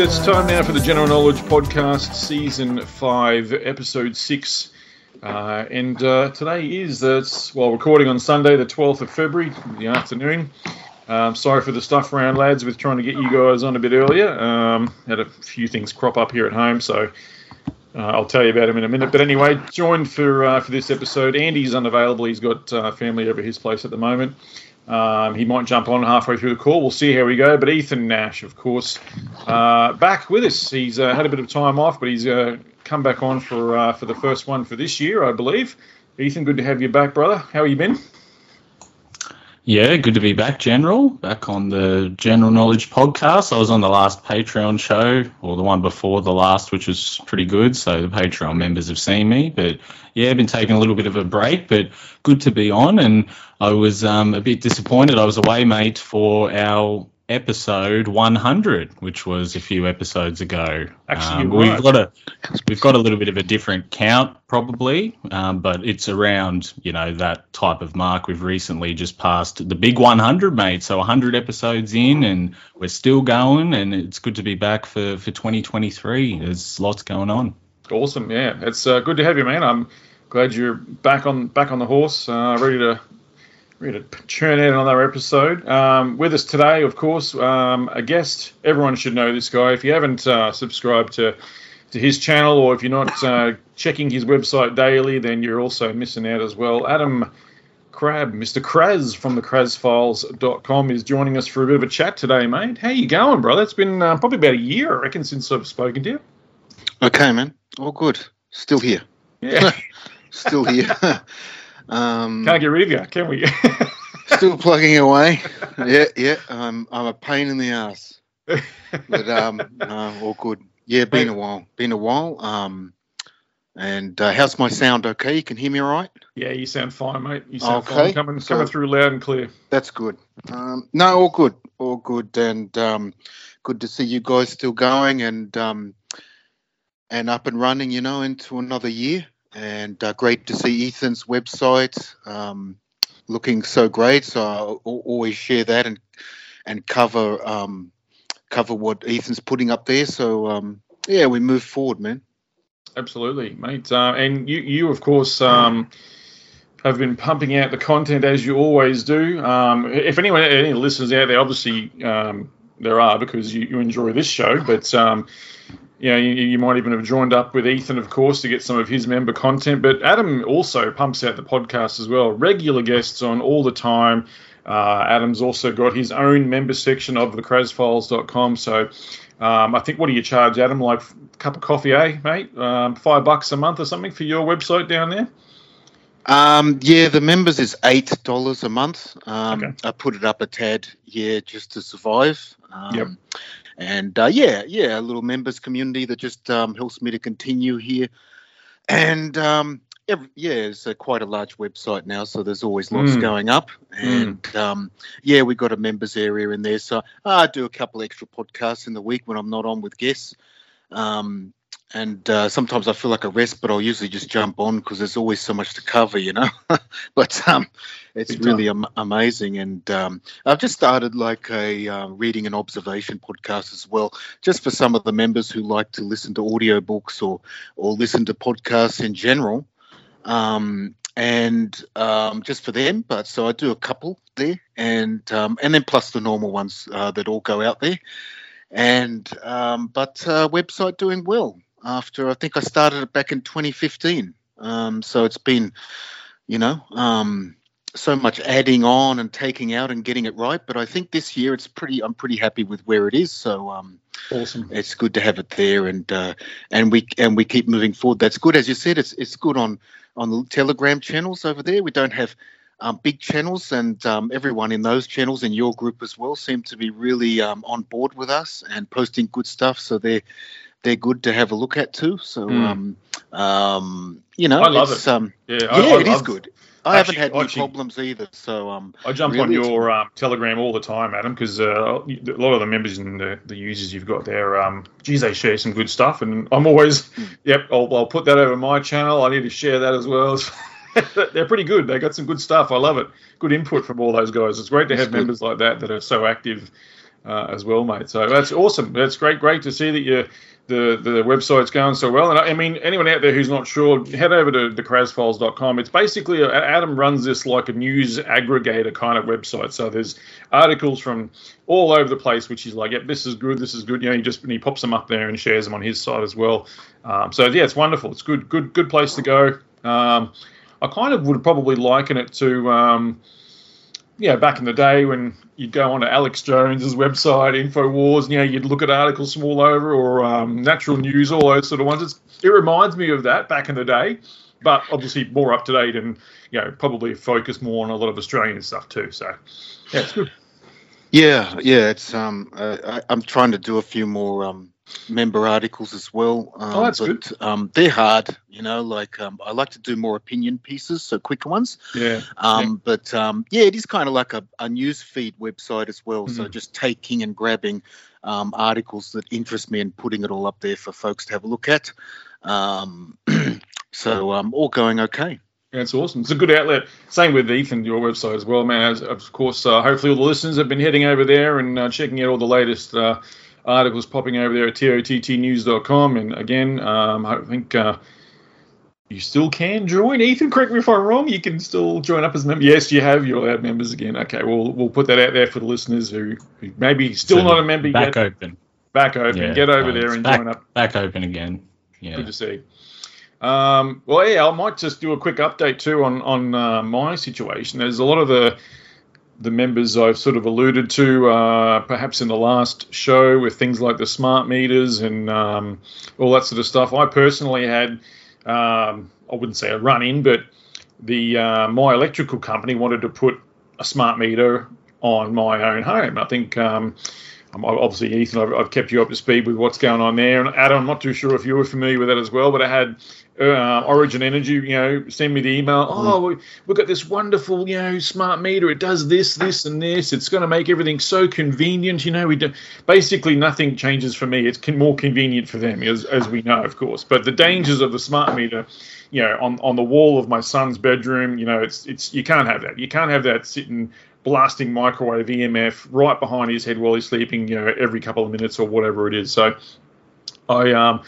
it's time now for the General Knowledge Podcast, Season 5, Episode 6. Uh, and uh, today is, the, well, recording on Sunday, the 12th of February, the afternoon. Um, sorry for the stuff around, lads, with trying to get you guys on a bit earlier. Um, had a few things crop up here at home, so uh, I'll tell you about him in a minute. But anyway, joined for uh, for this episode. Andy's unavailable. He's got uh, family over his place at the moment. Um, he might jump on halfway through the call. We'll see how we go. But Ethan Nash, of course, uh, back with us. He's uh, had a bit of time off, but he's uh, come back on for uh, for the first one for this year, I believe. Ethan, good to have you back, brother. How you been? Yeah, good to be back, General. Back on the General Knowledge podcast. I was on the last Patreon show, or the one before the last, which was pretty good. So the Patreon members have seen me. But yeah, been taking a little bit of a break, but good to be on. And I was um, a bit disappointed. I was away, mate, for our episode 100, which was a few episodes ago. Actually, um, right. we've got a we've got a little bit of a different count probably, um, but it's around you know that type of mark. We've recently just passed the big 100, mate. So 100 episodes in, and we're still going, and it's good to be back for for 2023. There's lots going on. Awesome, yeah. It's uh, good to have you, man. I'm glad you're back on back on the horse, uh, ready to ready to churn out another episode. Um, with us today, of course, um, a guest. Everyone should know this guy. If you haven't uh, subscribed to to his channel, or if you're not uh, checking his website daily, then you're also missing out as well. Adam Crab, Mr. Crazz from the CrazzFiles.com is joining us for a bit of a chat today, mate. How you going, brother? It's been uh, probably about a year, I reckon, since I've spoken to you. Okay, man. All good. Still here. Yeah, Still here. um, can't get rid of you, can we? still plugging away. Yeah, yeah. I'm I'm a pain in the ass, but um, no, all good. Yeah, been a while. Been a while. Um, and uh, how's my sound? Okay, you can hear me all right? yeah, you sound fine, mate. You sound Okay, fine. Coming, so- coming through loud and clear. That's good. Um, no, all good. All good, and um, good to see you guys still going and um, and up and running. You know, into another year. And uh, great to see Ethan's website um, looking so great. So I always share that and and cover um, cover what Ethan's putting up there. So um, yeah, we move forward, man. Absolutely, mate. Uh, and you, you of course, um, have been pumping out the content as you always do. Um, if anyone, any listeners out there, obviously um, there are because you, you enjoy this show, but um, you know, you, you might even have joined up with Ethan, of course, to get some of his member content. But Adam also pumps out the podcast as well. Regular guests on all the time. Uh, Adam's also got his own member section of the CrazzFiles.com. So um, I think, what do you charge, Adam? Like a cup of coffee, eh, mate? Um, five bucks a month or something for your website down there? Um, yeah, the members is eight dollars a month. Um, Okay. I put it up a tad, yeah, just to survive. Um, Yep. And uh, yeah, yeah, a little members community that just um, helps me to continue here. And um, every, yeah, it's a, quite a large website now, so there's always lots Mm. going up. And um, yeah, we've got a members area in there, so I do a couple extra podcasts in the week when I'm not on with guests. Um, and uh, sometimes I feel like a rest, but I'll usually just jump on because there's always so much to cover, you know. but um, it's Big really am- amazing, and um, I've just started like a uh, reading and observation podcast as well, just for some of the members who like to listen to audiobooks or or listen to podcasts in general. Um, and um, just for them, but so I do a couple there, and um, and then plus the normal ones uh, that all go out there and um, but uh, website doing well after I think I started it back in 2015. Um, so it's been, you know, um, so much adding on and taking out and getting it right. But I think this year it's pretty. I'm pretty happy with where it is. So um, Awesome. it's good to have it there, and uh, and we and we keep moving forward. That's good, as you said. It's it's good on on the Telegram channels over there. We don't have um, big channels, and um, everyone in those channels in your group as well seem to be really um, on board with us and posting good stuff. So they're they're good to have a look at too. So Mm. um, um, you know, I love it's, it. Um, Yeah, yeah, I, I it is good. I Actually- haven't had any actually- problems either. So um, I jump on your um, Telegram all the time, Adam, because uh, a lot of the members and the, the users you've got there, um, geez, they share some good stuff, and I'm always, Hmm. yep, I'll, I'll put that over my channel. I need to share that as well. They're pretty good. They got some good stuff. I love it. Good input from all those guys. It's great to have good. members like that that are so active uh, as well, mate. So that's awesome. That's great. Great to see that you the the website's going so well. And I, I mean, anyone out there who's not sure, head over to thecrazzfiles.com. It's basically a, Adam runs this like a news aggregator kind of website. So there's articles from all over the place, which is like, yep, this is good, this is good. You know, he just and he pops them up there and shares them on his site as well. Um, so yeah, it's wonderful. It's good, good, good place to go. Um, I kind of would probably liken it to. Um, yeah, back in the day when you'd go onto Alex Jones's website, Infowars, and, you know, you'd look at articles from all over or um, natural news, all those sort of ones. It's, it reminds me of that back in the day, but obviously more up to date and you know probably focus more on a lot of Australian stuff too. So yeah, it's good. Yeah, yeah, it's um, uh, I, I'm trying to do a few more um member articles as well. Um, oh, that's but, good. Um, they're hard, you know. Like um, I like to do more opinion pieces, so quicker ones. Yeah. Um, yeah. But um, yeah, it is kind of like a, a news feed website as well. Mm-hmm. So just taking and grabbing um, articles that interest me and putting it all up there for folks to have a look at. Um, so um, all going okay. Yeah, it's awesome. It's a good outlet. Same with Ethan, your website as well, man. As, of course, uh, hopefully all the listeners have been heading over there and uh, checking out all the latest uh, articles popping over there at tottnews.com. And again, um, I think uh, you still can join. Ethan, correct me if I'm wrong. You can still join up as a member. Yes, you have. You're allowed members again. Okay, we'll we'll put that out there for the listeners who, who maybe still So, not a member back yet. open. Back open. Yeah, Get over no, there and back, join up. Back open again. Yeah. Good to see. Um, well, yeah, I might just do a quick update too on on uh, my situation. There's a lot of the the members I've sort of alluded to, uh, perhaps in the last show, with things like the smart meters and um, all that sort of stuff. I personally had, um, I wouldn't say a run in, but the uh, my electrical company wanted to put a smart meter on my own home. I think. Um, obviously, Ethan, I've, I've, kept you up to speed with what's going on there. And Adam, I'm not too sure if you were familiar with that as well, but I had uh, Origin Energy, you know, send me the email. Oh, we, we've got this wonderful, you know, smart meter. It does this, this, and this. It's going to make everything so convenient. You know, we do basically nothing changes for me. It's con- more convenient for them, as, as we know, of course. But the dangers of the smart meter, you know, on, on the wall of my son's bedroom, you know, it's it's you can't have that. You can't have that sitting blasting microwave EMF right behind his head while he's sleeping, you know, every couple of minutes or whatever it is. So I um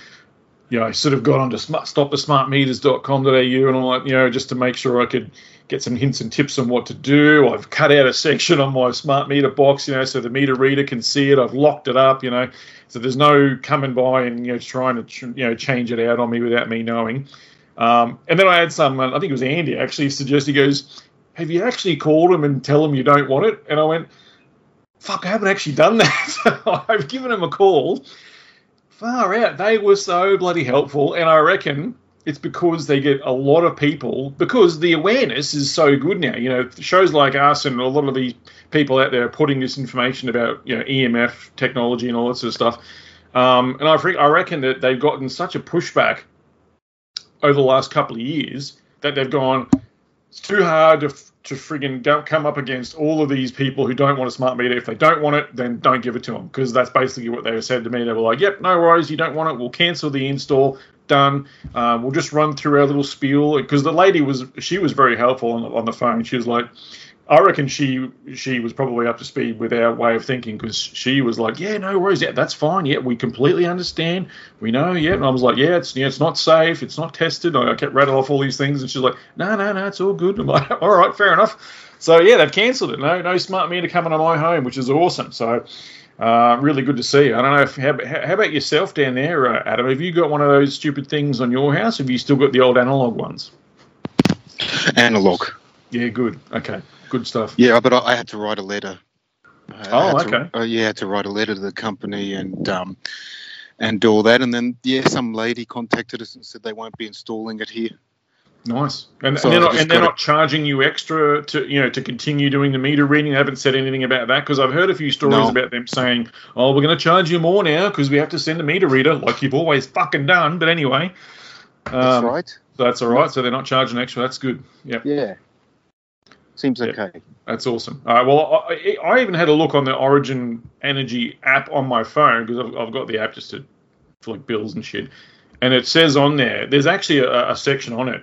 you know, I sort of got onto smart, stopthesmartmeters.com.au and all that, you know, just to make sure I could get some hints and tips on what to do. I've cut out a section on my smart meter box, you know, so the meter reader can see it. I've locked it up, you know, so there's no coming by and you know trying to you know change it out on me without me knowing. Um, and then I had some, I think it was Andy actually suggested, he goes, have you actually called them and tell them you don't want it? And I went, fuck, I haven't actually done that. I've given him a call. Far out. They were so bloody helpful. And I reckon it's because they get a lot of people, because the awareness is so good now. You know, shows like us and a lot of these people out there are putting this information about, you know, EMF technology and all that sort of stuff. Um, and I, I reckon that they've gotten such a pushback over the last couple of years that they've gone, it's too hard to, to friggin' don't come up against all of these people who don't want a smart meter. If they don't want it, then don't give it to them because that's basically what they said to me. They were like, "Yep, no worries, you don't want it. We'll cancel the install. Done. Um, we'll just run through our little spiel." Because the lady was she was very helpful on on the phone. She was like. I reckon she she was probably up to speed with our way of thinking because she was like, yeah, no worries, yeah, that's fine, yeah, we completely understand, we know, yeah. And I was like, yeah, it's yeah, it's not safe, it's not tested. I kept rattling off all these things, and she's like, no, no, no, it's all good. I'm like, all right, fair enough. So yeah, they've cancelled it. No, no smart meter coming to my home, which is awesome. So. Uh, really good to see. I don't know if how, how about yourself down there, uh, Adam? Have you got one of those stupid things on your house? Have you still got the old analog ones? Analog. Yeah, good. Okay, good stuff. Yeah, but I, I had to write a letter. I Oh, to- okay. uh, yeah, I had to write a letter to the company and um, and do all that, and then yeah, some lady contacted us and said they won't be installing it here. Nice. And, So and they're, not, and they're not charging you extra to you know to continue doing the meter reading. They haven't said anything about that because I've heard a few stories No. about them saying, "Oh, we're going to charge you more now because we have to send a meter reader, like you've always fucking done." But anyway, That's um, right. so that's all right. So they're not charging extra. That's good. Yep. Yeah. Seems Yeah. okay. That's awesome. All right. Well, I, I even had a look on the Origin Energy app on my phone because I've, I've got the app just to for like bills and shit, and it says on there there's actually a, a section on it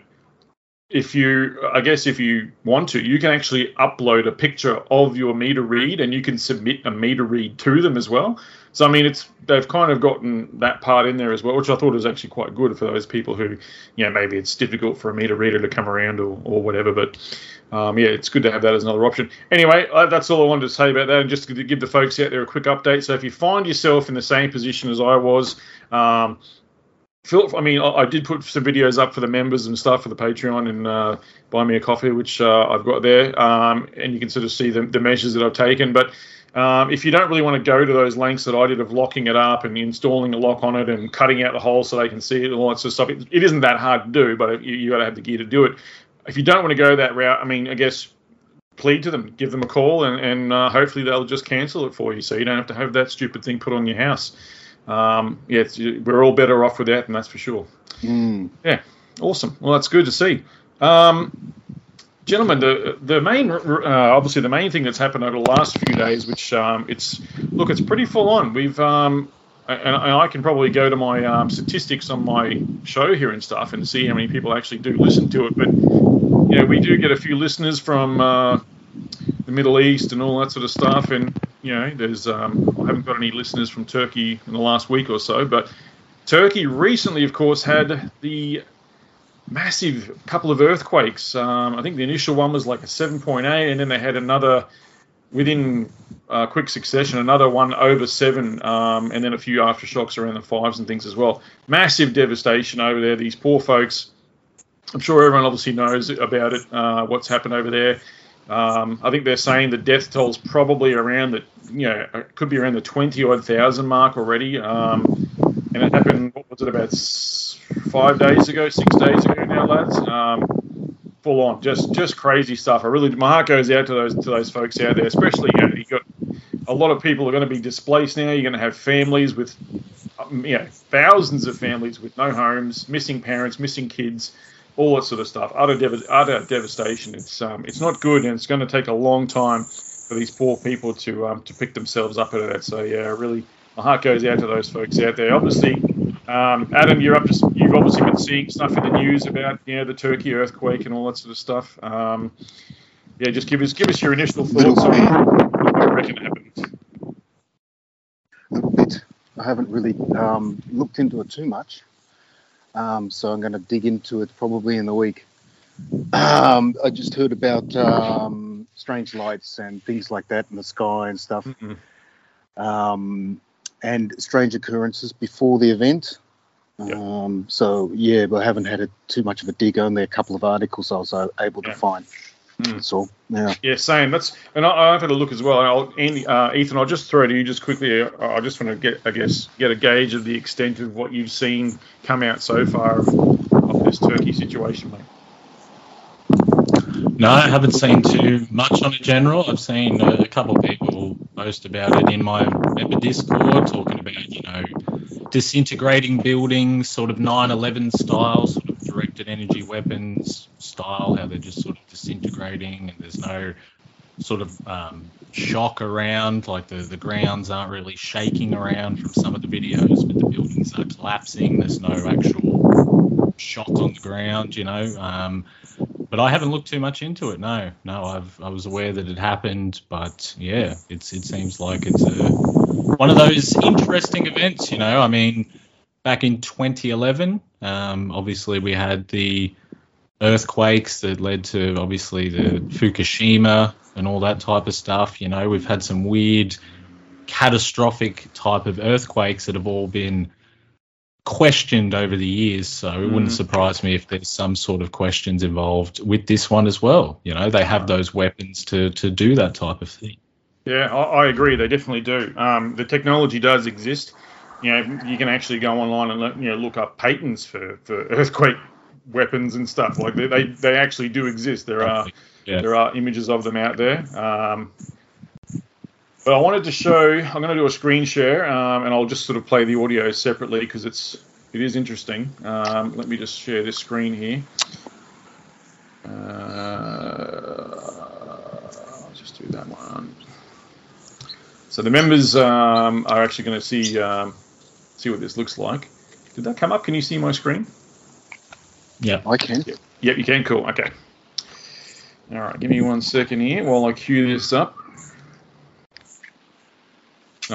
if you, I guess, if you want to, you can actually upload a picture of your meter read, and you can submit a meter read to them as well. So I mean, it's they've kind of gotten that part in there as well, which I thought was actually quite good for those people who, you know, maybe it's difficult for a meter reader to come around or, or whatever. But um, yeah, it's good to have that as another option. Anyway, uh, that's all I wanted to say about that, and just to give the folks out there a quick update. So if you find yourself in the same position as I was. Um, Phil, I mean, I, did put some videos up for the members and stuff for the Patreon and uh, buy me a coffee, which uh, I've got there, um, and you can sort of see the, the measures that I've taken. But um, if you don't really want to go to those lengths that I did of locking it up and installing a lock on it and cutting out the hole so they can see it and all that sort of stuff, it, it isn't that hard to do, but you, you got to have the gear to do it. If you don't want to go that route, I mean, I guess plead to them, give them a call, and, and uh, hopefully they'll just cancel it for you, so you don't have to have that stupid thing put on your house um, yeah, we're all better off with that, and that's for sure. Mm. Yeah, awesome. Well, that's good to see. Um, gentlemen, the the main, uh, obviously, the main thing that's happened over the last few days, which um, it's look, it's pretty full on. We've um, and, I can probably go to my um, statistics on my show here and stuff and see how many people actually do listen to it. But you know, we do get a few listeners from uh, the Middle East and all that sort of stuff. And you know, there's um, I haven't got any listeners from Turkey in the last week or so, but Turkey recently, of course, had the massive couple of earthquakes. Um, I think the initial one was like a 7.8, and then they had another within uh, quick succession, another one over seven, um, and then a few aftershocks around the fives and things as well. Massive devastation over there. These poor folks. I'm sure everyone obviously knows about it, uh, what's happened over there. Um, I think they're saying the death toll's probably around the, you know, it could be around the 20 odd thousand mark already. Um, and it happened, what was it, about five days ago, six days ago now, lads? Um, full on, just just crazy stuff. I really, my heart goes out to those to those folks out there, especially, you know, you got a lot of people are going to be displaced now. You're going to have families with, um, you know, thousands of families with no homes, missing parents, missing kids all that sort of stuff. Utter, dev- utter devastation. It's um, it's not good, and it's going to take a long time for these poor people to um, to pick themselves up out of that. So yeah, really, my heart goes out to those folks out there. Obviously, um, Adam, you're up to you've obviously been seeing stuff in the news about you know the Turkey earthquake and all that sort of stuff. Um, yeah, just give us give us your initial thoughts on what you reckon happened. A little bit. I haven't really um, looked into it too much. Um, so I'm going to dig into it probably in the week. Um, I just heard about um, strange lights and things like that in the sky and stuff, um, and strange occurrences before the event. Yep. Um, so yeah, but I haven't had a, too much of a dig. Only a couple of articles I was able to find. Mm. So yeah, yeah, same. That's and I, have had a look as well. I'll, Andy, uh, Ethan, I'll just throw to you just quickly. Uh, I just want to get, I guess, get a gauge of the extent of what you've seen come out so far of, of this Turkey situation, mate. No, I haven't seen too much on it general. I've seen a couple of people post about it in my member Discord, talking about you know disintegrating buildings, sort of 9/11 style, sort of directed energy weapons style, how they're just sort of disintegrating and there's no sort of um, shock around, like the, the grounds aren't really shaking around from some of the videos, but the buildings are collapsing. There's no actual shock on the ground, you know. Um, but I haven't looked too much into it. No, no, I've I was aware that it happened, but yeah, it's it seems like it's a one of those interesting events. You know, I mean, back in 2011, um, obviously we had the earthquakes that led to obviously the Fukushima and all that type of stuff. You know, we've had some weird, catastrophic type of earthquakes that have all been questioned over the years. So it wouldn't mm. surprise me if there's some sort of questions involved with this one as well. You know, they have those weapons to to do that type of thing. Yeah, I, I agree. They definitely do. Um, the technology does exist. You know, you can actually go online and you know look up patents for, for earthquake weapons and stuff. Like they, they, they actually do exist. There are yeah. there are images of them out there. Um, but I wanted to show. I'm going to do a screen share, um, and I'll just sort of play the audio separately because it's it is interesting. Um, let me just share this screen here. Uh, I'll just do that one. So the members um, are actually going to see um, see what this looks like. Did that come up? Can you see my screen? Yeah, I can. Yeah. Yep, you can. Cool. Okay. All right. Give me one second here while I cue this up.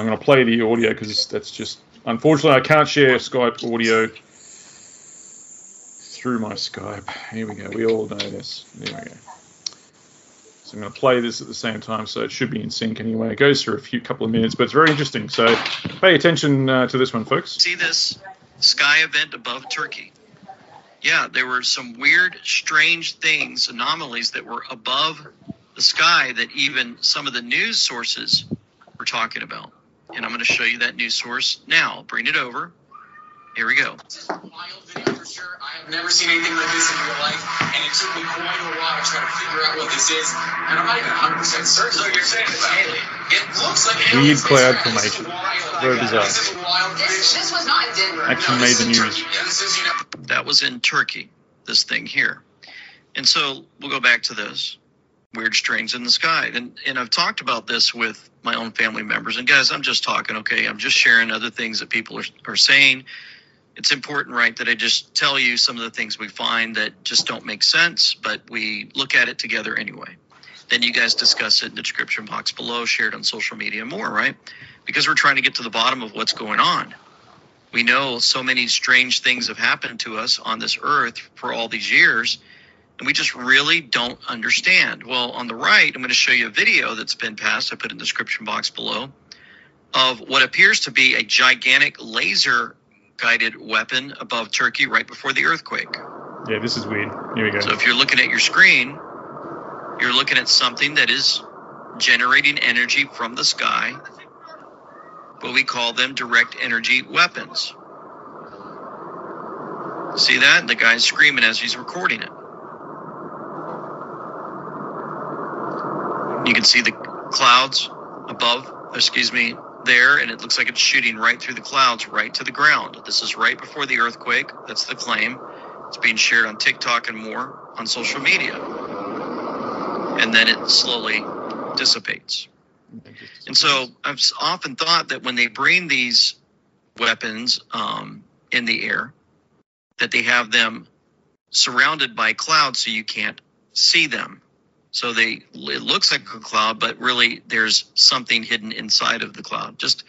I'm going to play the audio because that's just unfortunately I can't share Skype audio through my Skype. Here we go. We all know this. There we go. So I'm going to play this at the same time, so it should be in sync anyway. It goes for a few couple of minutes, but it's very interesting. So pay attention uh, to this one, folks. See this sky event above Turkey? Yeah, there were some weird, strange things, anomalies that were above the sky that even some of the news sources were talking about. And I'm going to show you that news source now. Bring it over. Here we go. wild video for sure. I have never seen anything like this in real life, and it took me quite a while to try to figure out what this is. And I'm not even 100 percent certain. So you're saying it's alien? It looks like Weird aliens. cloud This is formation. Very bizarre. This. This, this was not in Denver. Actually No, made the news. Turkey. This is, you know, That was in Turkey, this thing here. And so we'll go back to this weird strings in the sky. And, and I've talked about this with my own family members. And guys, I'm just talking, okay? I'm just sharing other things that people are, are saying. It's important, right, that I just tell you some of the things we find that just don't make sense, but we look at it together anyway. Then you guys discuss it in the description box below, share it on social media more, right? Because we're trying to get to the bottom of what's going on we know so many strange things have happened to us on this earth for all these years and we just really don't understand well on the right i'm going to show you a video that's been passed i put in the description box below of what appears to be a gigantic laser guided weapon above turkey right before the earthquake Yeah, this is weird. Here we go. so if you're looking at your screen you're looking at something that is generating energy from the sky but we call them direct energy weapons. See that? The guy's screaming as he's recording it. You can see the clouds above, excuse me, there, and it looks like it's shooting right through the clouds, right to the ground. This is right before the earthquake. That's the claim. It's being shared on TikTok and more on social media. And then it slowly dissipates. And so I've often thought that when they bring these weapons um, in the air, that they have them surrounded by clouds so you can't see them. So they it looks like a cloud, but really there's something hidden inside of the cloud. Just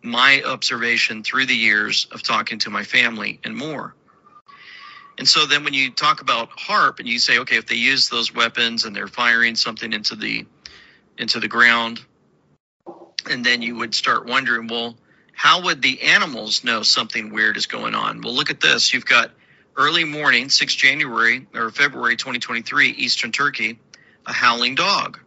my observation through the years of talking to my family and more. And so then when you talk about HAARP and you say, okay, if they use those weapons and they're firing something into the into the ground, and then you would start wondering, well, how would the animals know something weird is going on? Well, look at this. You've got early morning, 6 January or February 2023, Eastern Turkey, a howling dog.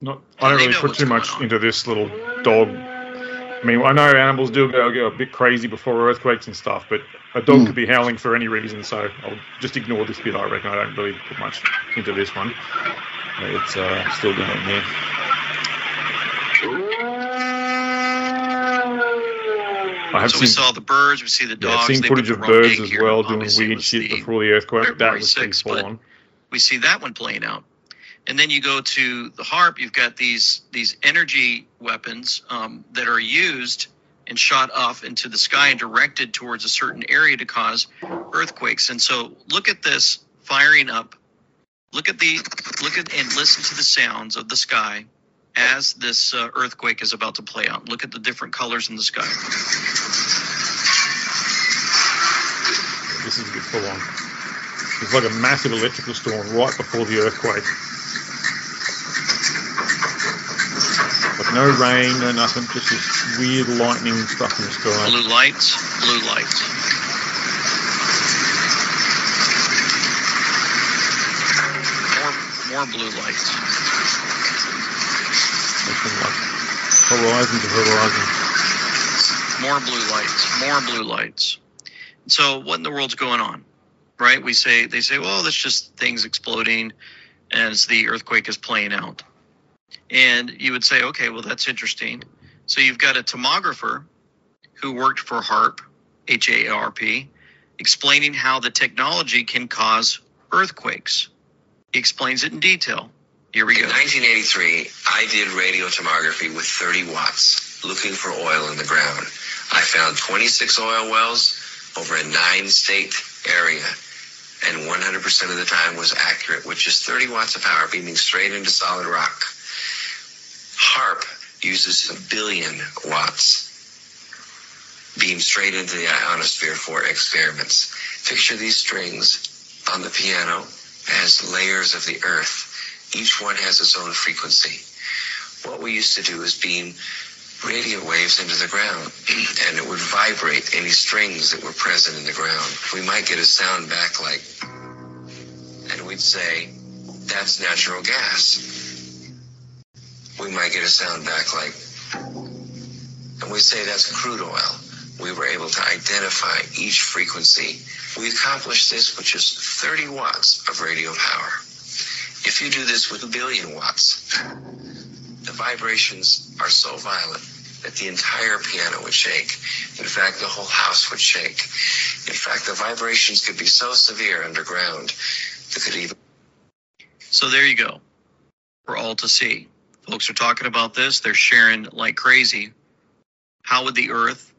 Not, I don't really put too much on. into this little dog. I mean, I know animals do go, go a bit crazy before earthquakes and stuff, but a dog Hmm. could be howling for any reason, so I'll just ignore this bit, I reckon. I don't really put much into this one. It's uh, still going on here. I have So we saw the birds, we see the yeah, dogs. seen they footage of birds as well doing weird shit the- before the earthquake. That was pretty 6th, full but- on. we see that one playing out. And then you go to the HAARP. You've got these these energy weapons um, that are used and shot off into the sky and directed towards a certain area to cause earthquakes. And so look at this firing up. Look at the look at and listen to the sounds of the sky as this uh, earthquake is about to play out. Look at the different colors in the sky. This is a bit full on. It's like a massive electrical storm right before the earthquake. No rain, no nothing, just this weird lightning stuff in the sky. Blue lights, blue lights. More, more blue lights. It's from like horizon to horizon. More blue lights. More blue lights. So what in the world's going on? Right? We say they say, well, that's just things exploding as the earthquake is playing out. And you would say, okay, well, that's interesting. So you've got a tomographer who worked for HAARP, H A R P, explaining how the technology can cause earthquakes. He explains it in detail. Here we go. In go. 1983, I did radio tomography with 30 watts, looking for oil in the ground. I found 26 oil wells over a nine state area. and 100% of the time was accurate, which is 30 watts of power beaming straight into solid rock. HAARP uses a billion watts beamed straight into the ionosphere for experiments. Picture these strings on the piano as layers of the earth. Each one has its own frequency. What we used to do is beam radio waves into the ground and it would vibrate any strings that were present in the ground. We might get a sound back like, and we'd say, that's natural gas. We might get a sound back like, and we'd say that's crude oil. We were able to identify each frequency. We accomplished this with just 30 watts of radio power. If you do this with a billion watts, the vibrations are so violent that the entire piano would shake. In fact, the whole house would shake. In fact, the vibrations could be so severe underground that could even. So there you go. For all to see. Folks are talking about this. They're sharing like crazy. How would the earth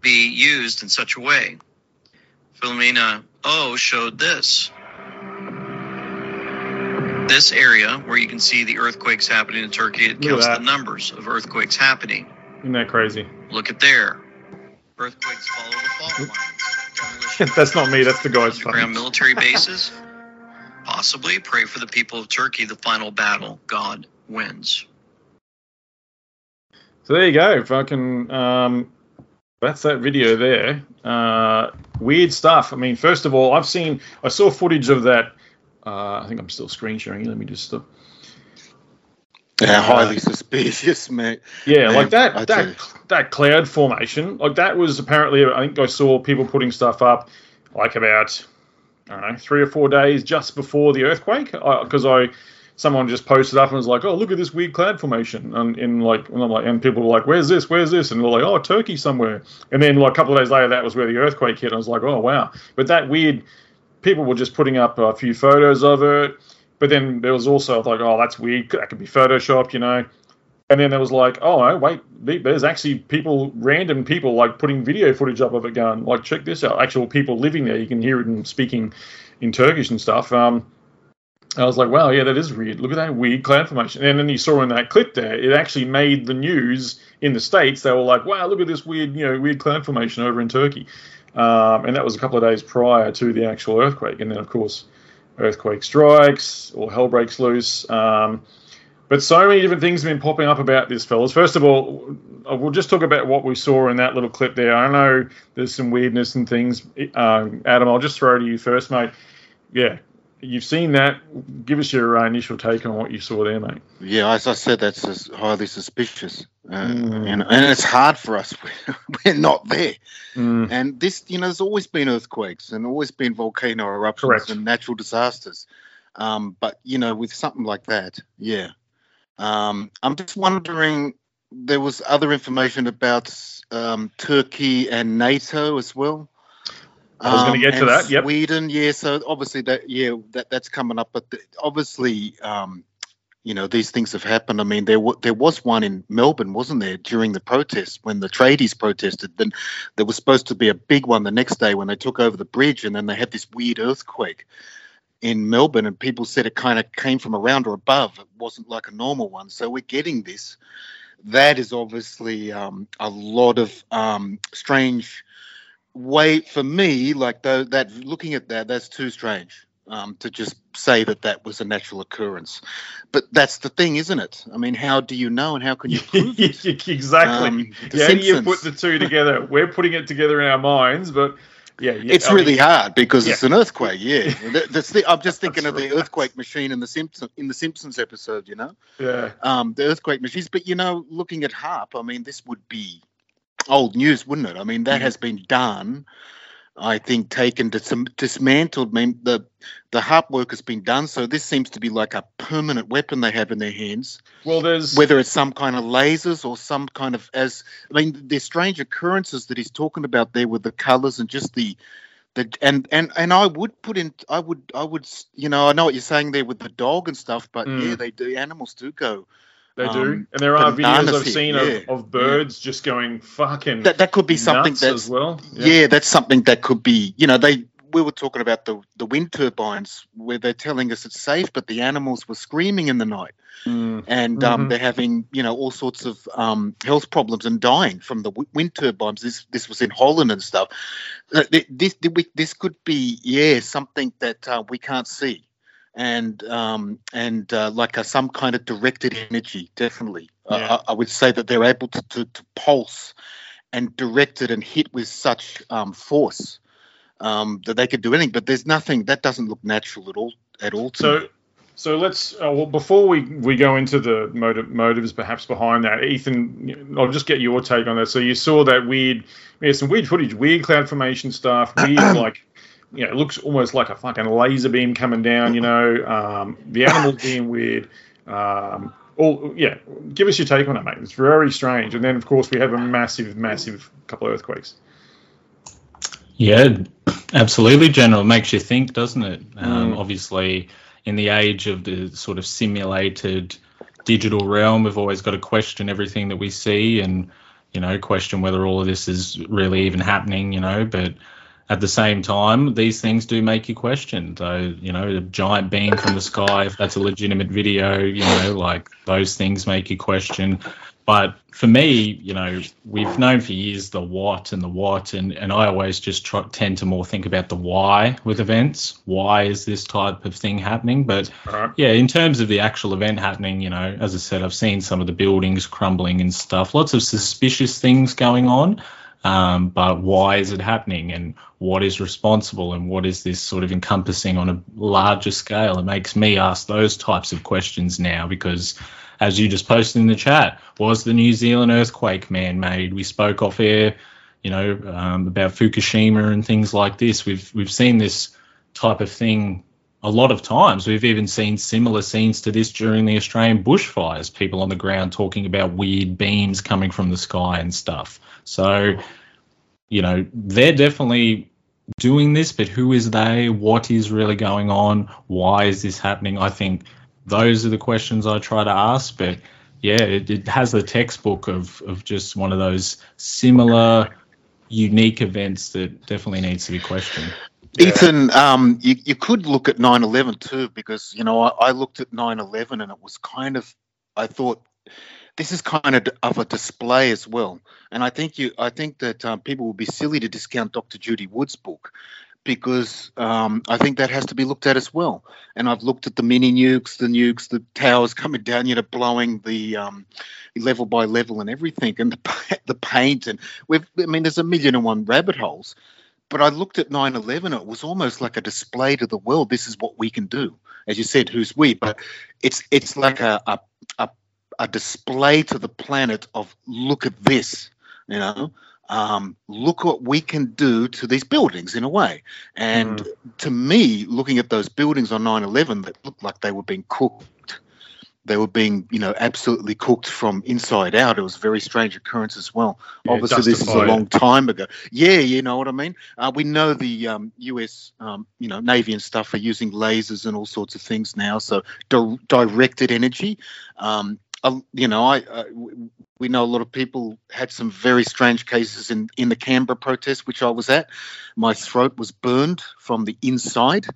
be used in such a way? Philomena O oh, showed this. This area where you can see the earthquakes happening in Turkey, it counts the numbers of earthquakes happening. Isn't that crazy? Look at there. Earthquakes follow the fault lines. That's not me. That's the guy's phone. military bases. Possibly pray for the people of Turkey. The final battle, God wins. So there you go. Fucking. Um, that's that video there. Uh, weird stuff. I mean, first of all, I've seen. I saw footage of that. Uh, I think I'm still screen sharing. Let me just stop. Yeah, highly suspicious, mate. Yeah, Man, like that I that that cloud formation, like that was apparently I think I saw people putting stuff up like about I don't know, three or four days just before the earthquake because I someone just posted up and was like, "Oh, look at this weird cloud formation," and in like, and I'm like, and people were like, "Where's this? Where's this?" And they're like, "Oh, Turkey somewhere." And then like a couple of days later, that was where the earthquake hit. I was like, "Oh, wow!" But that weird, people were just putting up a few photos of it. But then there was also like, "Oh, that's weird. That could be photoshopped," you know. And then there was like, oh wait, there's actually people, random people, like putting video footage up of it, going like, check this out. Actual people living there, you can hear them speaking in Turkish and stuff. Um, I was like, wow, yeah, that is weird. Look at that weird cloud formation. And then you saw in that clip there, it actually made the news in the states. They were like, wow, look at this weird, you know, weird cloud formation over in Turkey. Um, and that was a couple of days prior to the actual earthquake. And then, of course, earthquake strikes or hell breaks loose. Um, but so many different things have been popping up about this, fellas. First of all, uh, we'll just talk about what we saw in that little clip there. I know there's some weirdness and things. Um, Adam, I'll just throw to you first, mate. Yeah, you've seen that. Give us your uh, initial take on what you saw there, mate. Yeah, as I said, that's highly suspicious, uh, Mm. and, and it's hard for us. We're not there, Mm, and this, you know, there's always been earthquakes and always been volcano eruptions Correct. and natural disasters. Um, but you know, with something like that, yeah, um, I'm just wondering. There was other information about um, Turkey and NATO as well. I was gonna Um, get to and that, yep. Sweden, yeah. So obviously that, yeah, that that's coming up. But the, obviously, um, you know, these things have happened. I mean, there w- there was one in Melbourne, wasn't there, during the protests when the tradies protested? Then there was supposed to be a big one the next day when they took over the bridge, and then they had this weird earthquake in Melbourne, and people said it kind of came from around or above. It wasn't like a normal one. So we're getting this. That is obviously um, a lot of um, strange way for me. Like though that looking at that, that's too strange um, to just say that that was a natural occurrence. But that's the thing, isn't it? I mean, how do you know, and how can you prove it? exactly. Um, yeah, how do you put the two together? We're putting it together in our minds, but yeah, yeah It's I mean, really hard because yeah. it's an earthquake. Yeah, that's the, I'm just thinking of the right. earthquake machine in the Simpsons in the Simpsons episode. You know, yeah. um, the earthquake machines. But you know, looking at HAARP, I mean, this would be old news, wouldn't it? I mean, that has been done. I think taken dis- dismantled. I mean, the the HAARP work has been done. So this seems to be like a permanent weapon they have in their hands. Well, there's Whether it's some kind of lasers or some kind of as I mean, there's strange occurrences that he's talking about there with the colours and just the the and and and I would put in I would I would you know I know what you're saying there with the dog and stuff, but Mm. yeah, they do animals do go. They do, Um, and there are videos I've seen yeah, of, of birds just going fucking That that could be something that's as well. yeah. that's something that could be you know they we were talking about the the wind turbines where they're telling us it's safe, but the animals were screaming in the night, Mm. and um, Mhm. they're having you know all sorts of um, health problems and dying from the w- wind turbines. This this was in Holland and stuff. Uh, th- This this could be yeah something that uh, we can't see, and um, and uh, like a, some kind of directed energy. Definitely, Uh, Yeah. I, I would say that they're able to, to, to pulse and direct it and hit with such um, force um, that they could do anything. But there's nothing that doesn't look natural at all. At all. To me. So, so let's. Uh, well, before we, we go into the motive, motives perhaps behind that, Ethan, I'll just get your take on that. So you saw that weird, yeah, some weird footage, weird cloud formation stuff, weird like, you know, it looks almost like a fucking laser beam coming down. You know, um, the animals being weird. Um, all yeah, give us your take on it, mate. It's very strange. And then of course we have a massive, massive couple of earthquakes. Yeah, absolutely, General. It makes you think, doesn't it? Um, Mm. Obviously, in the age of the sort of simulated digital realm, we've always got to question everything that we see and, you know, question whether all of this is really even happening, you know. But at the same time, these things do make you question. Though, you know, a giant beam from the sky, if that's a legitimate video, you know, like those things make you question. But for me, you know, we've known for years the what and the what, and, and I always just try, tend to more think about the why with events. Why is this type of thing happening? But yeah, in terms of the actual event happening, you know, as I said, I've seen some of the buildings crumbling and stuff. Lots of suspicious things going on. Um, but why is it happening and what is responsible and what is this sort of encompassing on a larger scale? It makes me ask those types of questions now because, as you just posted in the chat, was the New Zealand earthquake man made? We spoke off air, you know, um, about Fukushima and things like this. We've we've seen this type of thing a lot of times. We've even seen similar scenes to this during the Australian bushfires. People on the ground talking about weird beams coming from the sky and stuff. So, you know, they're definitely doing this, but who is they? What is really going on? Why is this happening? I think those are the questions I try to ask. But yeah, it, it has the textbook of, of just one of those similar, unique events that definitely needs to be questioned. Ethan, um, you, you could look at 9/11 too, because you know I, I looked at 9/11 and it was kind of, I thought, this is kind of of a display as well. And I think you, I think that um, people would be silly to discount Dr. Judy Wood's book, because um, I think that has to be looked at as well. And I've looked at the mini nukes, the nukes, the towers coming down, you know, blowing the um, level by level and everything, and the the paint, and we've, I mean, there's a million and one rabbit holes but I looked at 9/11. It was almost like a display to the world. This is what we can do, as you said. Who's we? But it's it's like a a, a, a display to the planet of look at this. You know, um, look what we can do to these buildings in a way. And to me, looking at those buildings on 9/11 that looked like they were being cooked. They were being, you know, absolutely cooked from inside out. It was a very strange occurrence as well. Yeah, Obviously, this is a long time ago. Yeah, you know what I mean. Uh, we know the um, U.S. Um, you know Navy and stuff are using lasers and all sorts of things now. So di- directed energy. Um, uh, you know, I uh, w- we know a lot of people had some very strange cases in in the Canberra protest, which I was at. My throat was burned from the inside.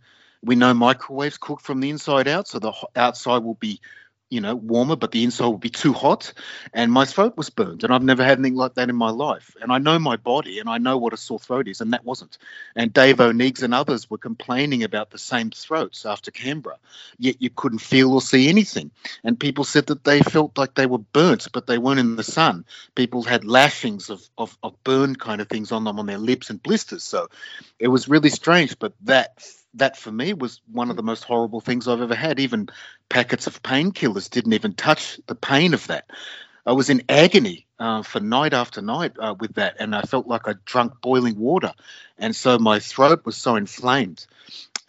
We know microwaves cook from the inside out, so the outside will be you know, warmer, but the inside would be too hot. And my throat was burned. And I've never had anything like that in my life. And I know my body and I know what a sore throat is, and that wasn't. And Dave Oneegs and others were complaining about the same throats after Canberra, yet you couldn't feel or see anything. And people said that they felt like they were burnt, but they weren't in the sun. People had lashings of, of, of burn kind of things on them on their lips and blisters. So it was really strange. But that that for me was one of the most horrible things I've ever had. Even packets of painkillers didn't even touch the pain of that. I was in agony uh, for night after night uh, with that, and I felt like I drunk boiling water, and so my throat was so inflamed,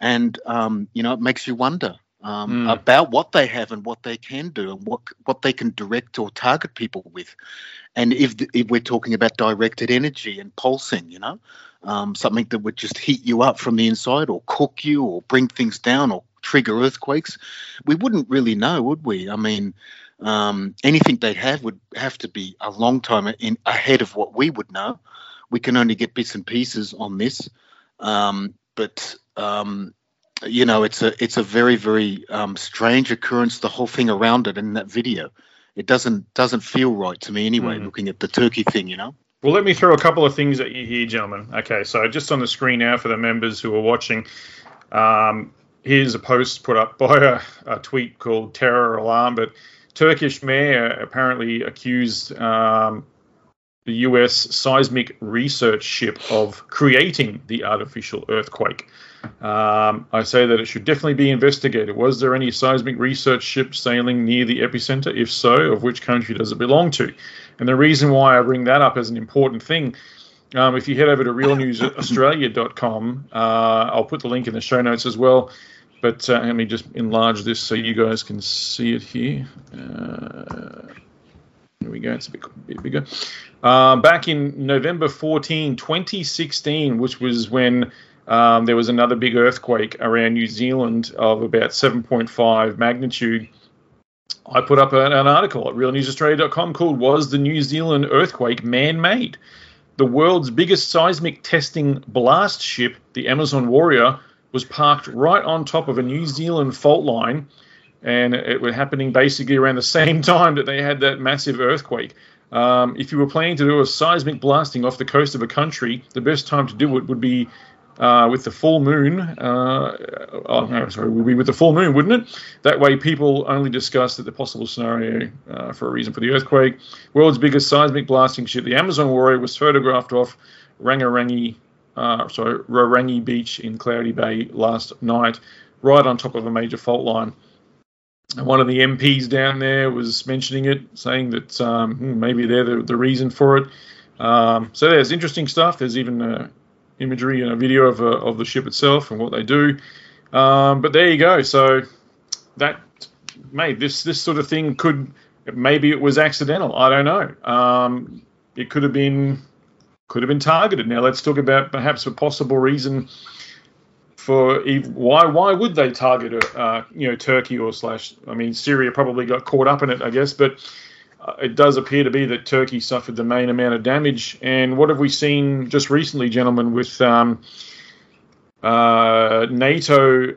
and um, you know it makes you wonder um, Mm. about what they have and what they can do and what what they can direct or target people with, and if if we're talking about directed energy and pulsing, you know, um, something that would just heat you up from the inside or cook you or bring things down or trigger earthquakes, we wouldn't really know, would we? I mean, um, anything they'd have would have to be a long time in ahead of what we would know. We can only get bits and pieces on this. Um, but um, you know, it's a it's a very very um, strange occurrence. The whole thing around it in that video, it doesn't doesn't feel right to me anyway. Mm. Looking at the turkey thing, you know. Well, let me throw a couple of things at you here, gentlemen. Okay, so just on the screen now for the members who are watching, um, here's a post put up by a, a tweet called Terror Alarm. But Turkish mayor apparently accused um, the US seismic research ship of creating the artificial earthquake. Um, I say that it should definitely be investigated. Was there any seismic research ship sailing near the epicenter? If so, of which country does it belong to? And the reason why I bring that up as an important thing, um, if you head over to realnewsaustralia.com, uh, I'll put the link in the show notes as well. But uh, let me just enlarge this so you guys can see it here. Uh, here we go. It's a bit, bit bigger. Um, back in November 14, 2016, which was when um, there was another big earthquake around New Zealand of about 7.5 magnitude. I put up an, an article at realnewsaustralia.com called Was the New Zealand Earthquake Man Made? The world's biggest seismic testing blast ship, the Amazon Warrior, was parked right on top of a New Zealand fault line, and it was happening basically around the same time that they had that massive earthquake. Um, if you were planning to do a seismic blasting off the coast of a country, the best time to do it would be uh, with the full moon. Uh, oh, no, sorry, be with the full moon, wouldn't it? That way, people only discuss the possible scenario uh, for a reason for the earthquake. World's biggest seismic blasting ship, the Amazon Warrior, was photographed off Rangirangi, uh, sorry, Rarangi Beach in Cloudy Bay last night, right on top of a major fault line. And one of the MPs down there was mentioning it, saying that um, hmm, maybe they're the, the reason for it. Um, so there's interesting stuff. There's even uh, imagery and a video of, uh, of the ship itself and what they do. Um, but there you go. So that, made this this sort of thing could maybe it was accidental. I don't know. Um, it could have been could have been targeted. Now let's talk about perhaps a possible reason for why why would they target uh, you know Turkey or slash I mean Syria probably got caught up in it I guess, but it does appear to be that Turkey suffered the main amount of damage. And what have we seen just recently, gentlemen, with um, uh, NATO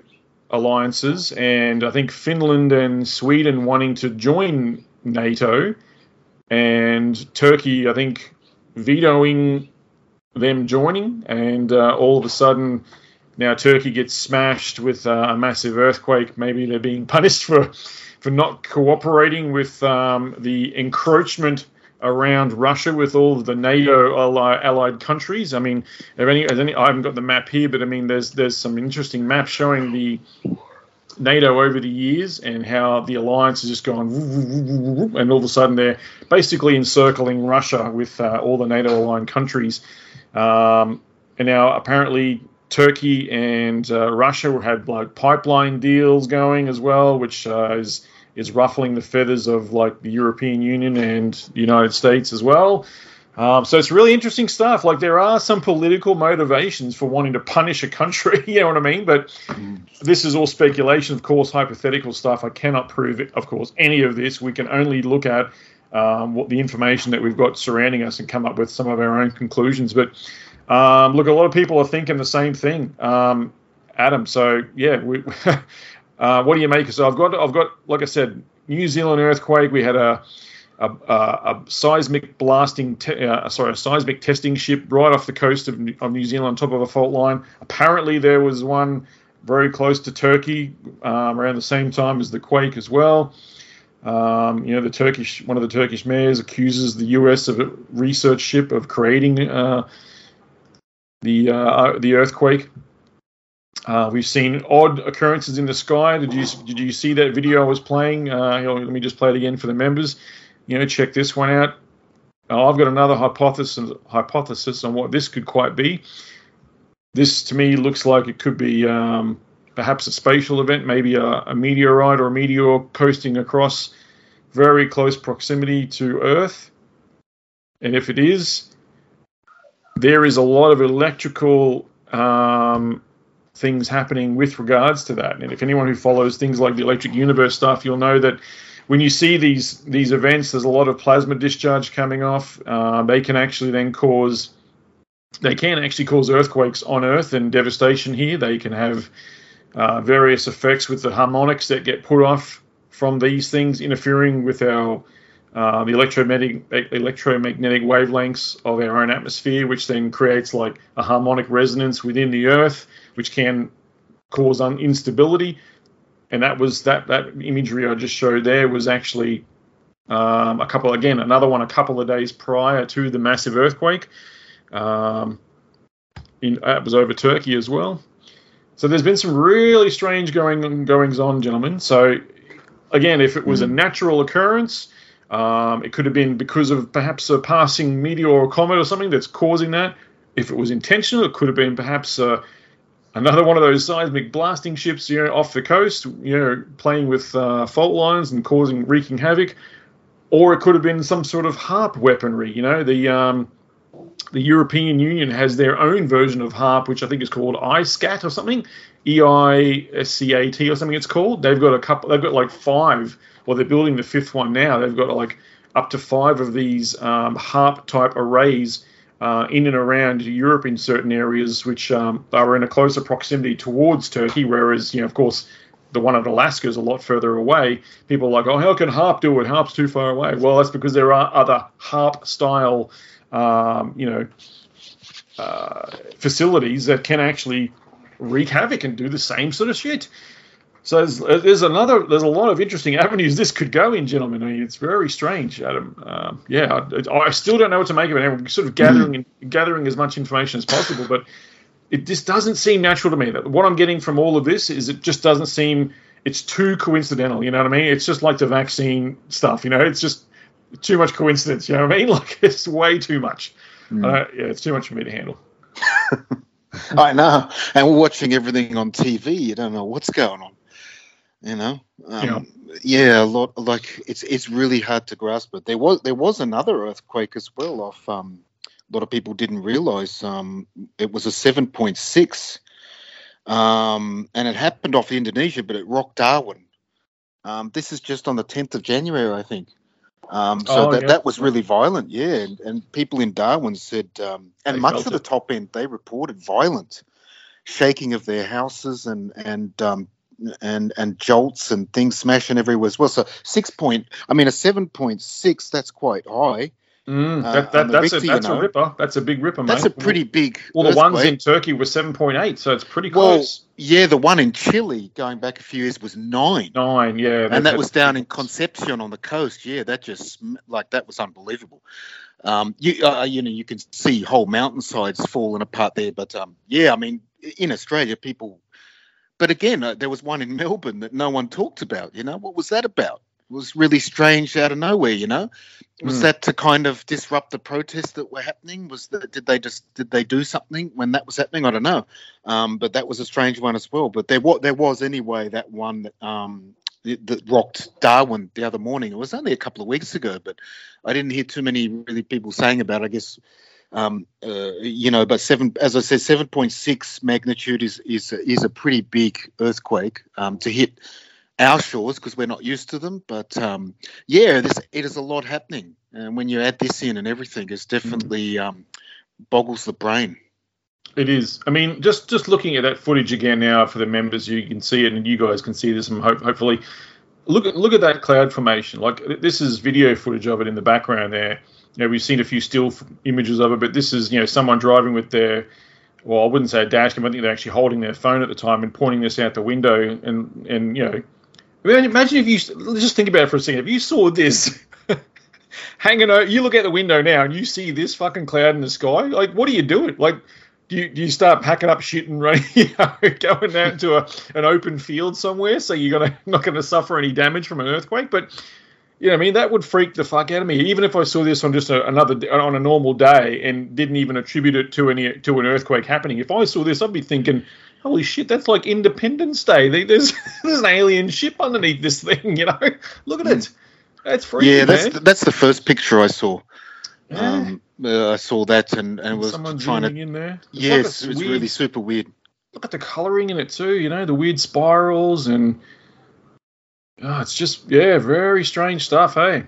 alliances? And I think Finland and Sweden wanting to join NATO, and Turkey I think vetoing them joining, and uh, all of a sudden now Turkey gets smashed with uh, a massive earthquake. Maybe they're being punished for for not cooperating with um, the encroachment around Russia with all the NATO allied, countries. I mean, any, any, I haven't got the map here, but I mean, there's there's some interesting maps showing the NATO over the years and how the alliance has just gone, and all of a sudden they're basically encircling Russia with uh, all the NATO aligned countries. Um, and now apparently Turkey and uh, Russia had like pipeline deals going as well, which uh, is is ruffling the feathers of like the European Union and the United States as well. Um, so it's really interesting stuff. Like there are some political motivations for wanting to punish a country. you know what I mean? But mm. this is all speculation, of course, hypothetical stuff. I cannot prove it, of course, any of this. We can only look at um, what the information that we've got surrounding us and come up with some of our own conclusions. But um, look, a lot of people are thinking the same thing, um, Adam. So yeah, we, uh, what do you make? So I've got, I've got, like I said, New Zealand earthquake. We had a a, a, seismic blasting, te- uh, sorry, a seismic testing ship right off the coast of, of, New Zealand, on top of a fault line. Apparently, there was one very close to Turkey um, around the same time as the quake as well. Um, you know, the Turkish one of the Turkish mayors accuses the U.S. of a research ship of creating uh, the uh, the earthquake. Uh, we've seen odd occurrences in the sky. Did you did you see that video I was playing? Uh, let me just play it again for the members. You know, check this one out. I've got another hypothesis hypothesis on what this could quite be. This to me looks like it could be um, perhaps a spatial event, maybe a, a meteorite or a meteor coasting across very close proximity to Earth. And if it is, there is a lot of electrical um, things happening with regards to that. And if anyone who follows things like the electric universe stuff, you'll know that when you see these these events, there's a lot of plasma discharge coming off. Uh, they can actually then cause they can actually cause earthquakes on Earth and devastation here. They can have uh, various effects with the harmonics that get put off from these things interfering with our uh, the electromagnetic electromagnetic wavelengths of our own atmosphere, which then creates like a harmonic resonance within the Earth, which can cause un- instability. And that was that that imagery I just showed there was actually um, a couple again another one a couple of days prior to the massive earthquake. Um, in, that was over Turkey as well. So there's been some really strange going goings on, gentlemen. So again, if it was a natural occurrence, um, it could have been because of perhaps a passing meteor or comet or something that's causing that. If it was intentional, it could have been perhaps uh, another one of those seismic blasting ships, you know, off the coast, you know, playing with uh, fault lines and causing wreaking havoc. Or it could have been some sort of HAARP weaponry. You know, the um, the European Union has their own version of HAARP, which I think is called EISCAT or something, E I S C A T or something. It's called. They've got a couple. They've got like five. Well, they're building the fifth one now. They've got like up to five of these um, HAARP type arrays uh, in and around Europe in certain areas, which um, are in a closer proximity towards Turkey. Whereas, you know, of course, the one at Alaska is a lot further away. People are like, oh, how can HAARP do it? HAARP's too far away. Well, that's because there are other HAARP style, um, you know, uh, facilities that can actually wreak havoc and do the same sort of shit. So there's, there's another, there's a lot of interesting avenues this could go in, gentlemen. I mean, it's very strange, Adam. Um, yeah, I, I, still don't know what to make of it. I'm sort of gathering gathering as much information as possible, but it just doesn't seem natural to me. That what I'm getting from all of this is it just doesn't seem. It's too coincidental. You know what I mean? It's just like the vaccine stuff. You know, it's just too much coincidence. You know what I mean? Like it's way too much. Mm. Uh, yeah, it's too much for me to handle. I know. And we're watching everything on TV. You don't know what's going on. You know. Um, yeah. yeah. a lot. Like it's it's really hard to grasp it. There was there was another earthquake as well. Off um, a lot of people didn't realize um, it was a seven point six. Um, and it happened off Indonesia, but it rocked Darwin. Um, this is just on the 10th of January, I think. Um, so Oh, that, yeah. that was really violent, yeah. And, and people in Darwin said, um, and They much of the top end, they reported violent shaking of their houses and and um, and and jolts and things smashing everywhere as well. So six point, I mean a seven point six, that's quite high. Mm, Uh, that, that, the that's a you that's a ripper. That's a big ripper, mate. That's a pretty big. Well, the ones in Turkey were seven point eight, so it's pretty close. well, yeah, the one in Chile going back a few years was nine. Nine, yeah, and that was down in Concepcion on the coast. Yeah, that just like that was unbelievable. Um, you uh, you know you can see whole mountainsides falling apart there, but um, yeah, I mean in Australia people. But again, uh, there was one in Melbourne that no one talked about. You know what was that about? Was really strange out of nowhere. You know, was Hmm. that to kind of disrupt the protests that were happening? Was that did they just did they do something when that was happening? I don't know. Um, but that was a strange one as well. But there what there was anyway that one that um that rocked Darwin the other morning. It was only a couple of weeks ago, but I didn't hear too many really people saying about. It. I guess um, uh, you know, but seven, as I said, seven point six magnitude is is is a pretty big earthquake um, to hit our shores because we're not used to them. But um, yeah, this it is a lot happening, and when you add this in and everything, it's definitely um, boggles the brain. It is. I mean, just just looking at that footage again now for the members, you can see it, and you guys can see this, and hope, hopefully, look at look at that cloud formation. Like this is video footage of it in the background there. You know, we've seen a few still images of it, but this is you know someone driving with their, well, I wouldn't say a dash cam. I think they're actually holding their phone at the time and pointing this out the window, and and you know, imagine if you just think about it for a second. If you saw this. Hanging out, you look out the window now and you see this fucking cloud in the sky. Like, what are you doing? Like, do you, do you start packing up shit and running, you know, going out into a, an open field somewhere so you're gonna not going to suffer any damage from an earthquake? But you know, I mean, that would freak the fuck out of me. Even if I saw this on just a, another on a normal day and didn't even attribute it to any to an earthquake happening, if I saw this, I'd be thinking, "Holy shit, that's like Independence Day. There's there's an alien ship underneath this thing. You know, look at it. That's freaky, yeah, that's man. the, that's the first picture I saw. Yeah. Um, uh, I saw that and, and was Someone trying to. in there. It's Yes, a it was weird- really super weird. look at the coloring in it too. You know, the weird spirals and oh, it's just yeah, very strange stuff. Hey,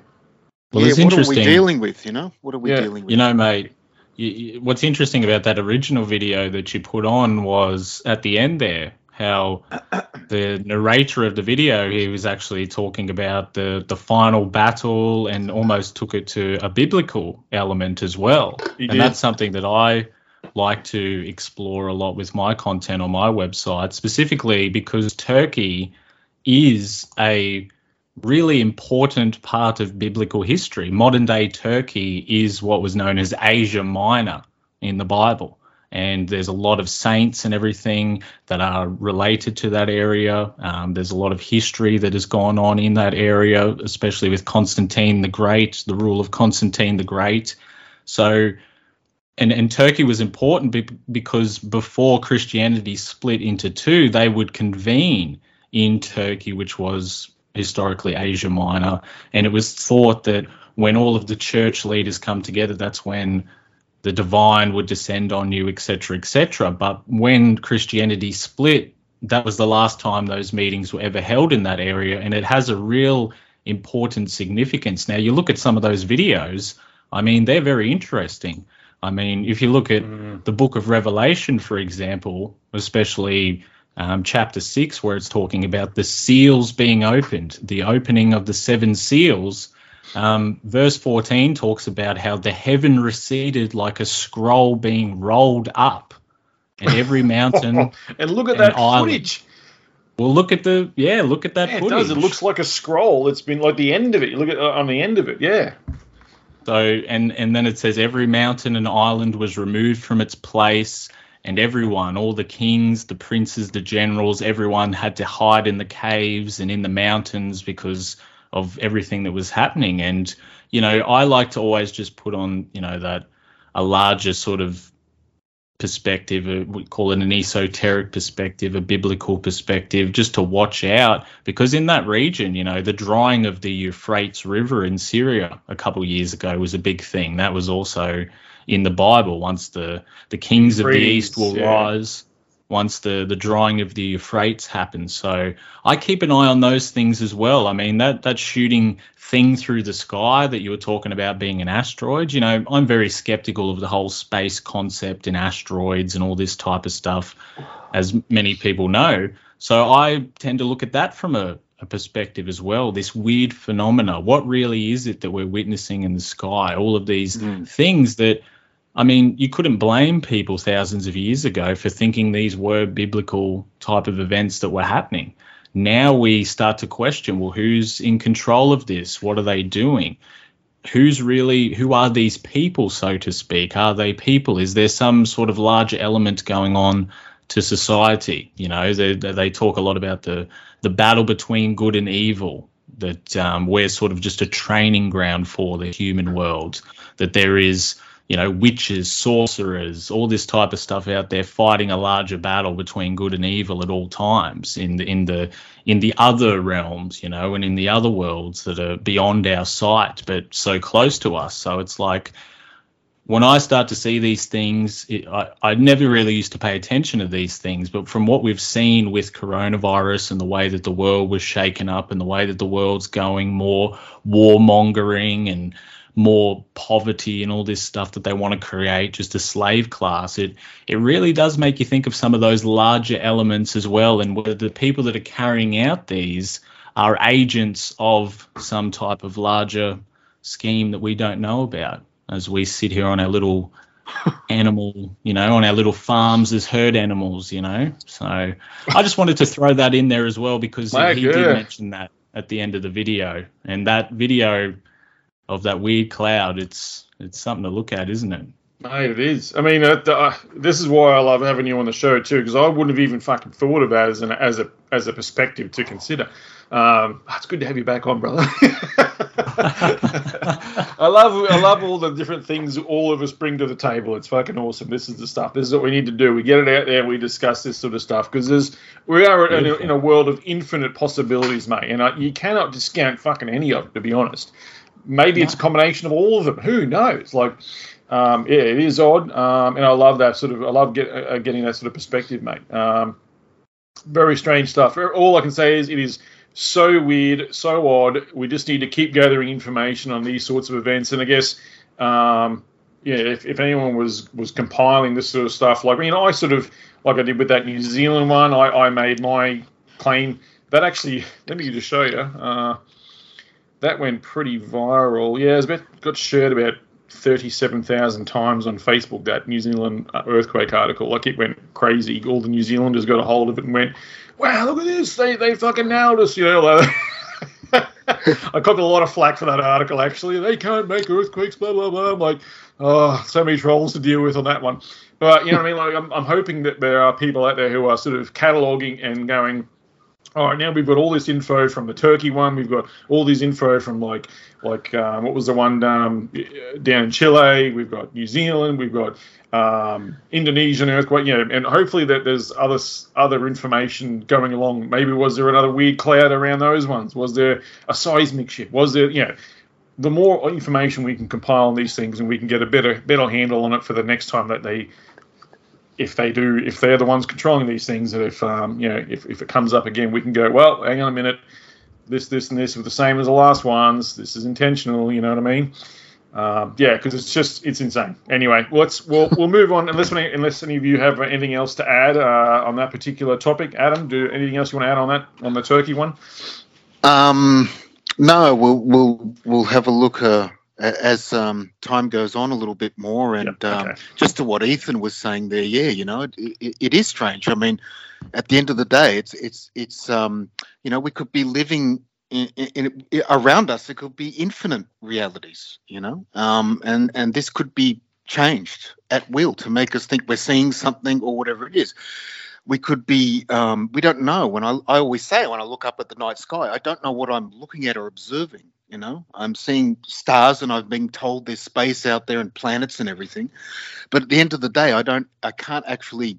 Well, yeah, it's what are we dealing with? You know, what are we Yeah, dealing with? You know, mate, you, you- what's interesting about that original video that you put on was at the end there how the narrator of the video he was actually talking about the the final battle and almost took it to a biblical element as well He and did. that's something that i like to explore a lot with my content on my website specifically because turkey is a really important part of biblical history. Modern day Turkey is what was known as Asia Minor in the Bible. And there's a lot of saints and everything that are related to that area. Um, there's a lot of history that has gone on in that area, especially with Constantine the Great, the rule of Constantine the Great. So, and, and Turkey was important be- because before Christianity split into two, they would convene in Turkey, which was historically Asia Minor. And it was thought that when all of the church leaders come together, that's when the divine would descend on you, etc., etc. But when Christianity split, that was the last time those meetings were ever held in that area, and it has a real important significance. Now, you look at some of those videos, I mean, they're very interesting. I mean, if you look at mm. the book of Revelation, for example, especially um, chapter 6, where it's talking about the seals being opened, the opening of the seven seals. Um, verse 14 talks about how the heaven receded like a scroll being rolled up, and every mountain. and look at an that island. footage. well, look at the yeah, look at that Yeah, it footage. does. It looks like a scroll. It's been like the end of it. You look at uh, on the end of it. Yeah. So and and then it says every mountain and island was removed from its place, and everyone, all the kings, the princes, the generals, everyone had to hide in the caves and in the mountains because of everything that was happening. And you know, I like to always just put on you know that a larger sort of perspective, uh, we call it an esoteric perspective, a biblical perspective, just to watch out because in that region, you know, the drying of the Euphrates River in Syria a couple years ago was a big thing. That was also in the Bible. Once the the kings of the east will yeah. rise, once the the drying of the Euphrates happens. So I keep an eye on those things as well. I mean that that shooting thing through the sky that you were talking about being an asteroid. You know, I'm very skeptical of the whole space concept and asteroids and all this type of stuff, as many people know. So I tend to look at that from a, a perspective as well. This weird phenomena. What really is it that we're witnessing in the sky? All of these hmm. things that I mean, you couldn't blame people thousands of years ago for thinking these were biblical type of events that were happening. Now we start to question, well, who's in control of this? What are they doing? Who's really, who are these people, so to speak? Are they people? Is there some sort of larger element going on to society? You know, they, they talk a lot about the, the battle between good and evil, that um, we're sort of just a training ground for the human world, that there is you know, witches, sorcerers, all this type of stuff out there fighting a larger battle between good and evil at all times in the in the in the other realms, you know, and in the other worlds that are beyond our sight but so close to us. So it's like when I start to see these things, it, I, I never really used to pay attention to these things, but from what we've seen with coronavirus and the way that the world was shaken up and the way that the world's going more warmongering and more poverty and all this stuff that they want to create, just a slave class. It it really does make you think of some of those larger elements as well, and whether the people that are carrying out these are agents of some type of larger scheme that we don't know about as we sit here on our little animal, you know, on our little farms as herd animals, you know. So I just wanted to throw that in there as well because Mate, he did mention that at the end of the video, and that video of that weird cloud, it's it's something to look at, isn't it? Mate, it is. I mean, uh, the, uh, this is why I love having you on the show too, because I wouldn't have even fucking thought about it as an as a as a perspective to consider. Um, it's good to have you back on, brother. I love I love all the different things all of us bring to the table. It's fucking awesome. This is the stuff. This is what we need to do. We get it out there. We discuss this sort of stuff because there's we are in a, in a world of infinite possibilities, mate, and uh, you cannot discount fucking any of it. To be honest, maybe it's a combination of all of them. Who knows? Like. Um, yeah, it is odd, um, and I love that sort of. I love get, uh, getting that sort of perspective, mate. Um, very strange stuff. All I can say is it is so weird, so odd. We just need to keep gathering information on these sorts of events, and I guess um, yeah, if, if anyone was was compiling this sort of stuff, like you know, I sort of like I did with that New Zealand one, I, I made my claim that actually. Let me just show you. Uh, that went pretty viral. Yeah, it's about, got shared about 37,000 times on Facebook, that New Zealand uh, earthquake article. Like, it went crazy. All the New Zealanders got a hold of it and went, wow, look at this. They, they fucking nailed us, you know. Like, I got a lot of flack for that article, actually. They can't make earthquakes, blah, blah, blah. I'm like, oh, so many trolls to deal with on that one. But, you know what I mean? Like, I'm, I'm hoping that there are people out there who are sort of cataloging and going, all right, now we've got all this info from the Turkey one. We've got all this info from like like um, what was the one um, down in Chile. We've got New Zealand. We've got um, Indonesian earthquake. You know, and hopefully that there's other other information going along. Maybe was there another weird cloud around those ones? Was there a seismic shift? Was there you know? The more information we can compile on these things, and we can get a better better handle on it for the next time that they if they do, if they're the ones controlling these things, that if um, you know, if, if it comes up again, we can go, well, hang on a minute, this, this, and this were the same as the last ones. This is intentional. You know what I mean? Um, yeah, because it's just it's insane. Anyway, let's we'll we'll move on unless any, unless any of you have anything else to add uh, on that particular topic. Adam, do anything else you want to add on that on the turkey one? Um, no, we'll we'll we'll have a look. Uh, as um, time goes on a little bit more, and yep, okay. um, just to what Ethan was saying there, yeah, you know, it, it, it is strange. I mean, at the end of the day, it's it's it's um, you know, we could be living in, in, in, around us. It could be infinite realities, you know, um, and and this could be changed at will to make us think we're seeing something or whatever it is we could be um, we don't know when I, I always say when i look up at the night sky i don't know what i'm looking at or observing you know, I'm seeing stars and I've been told there's space out there and planets and everything. But at the end of the day, I don't, I can't actually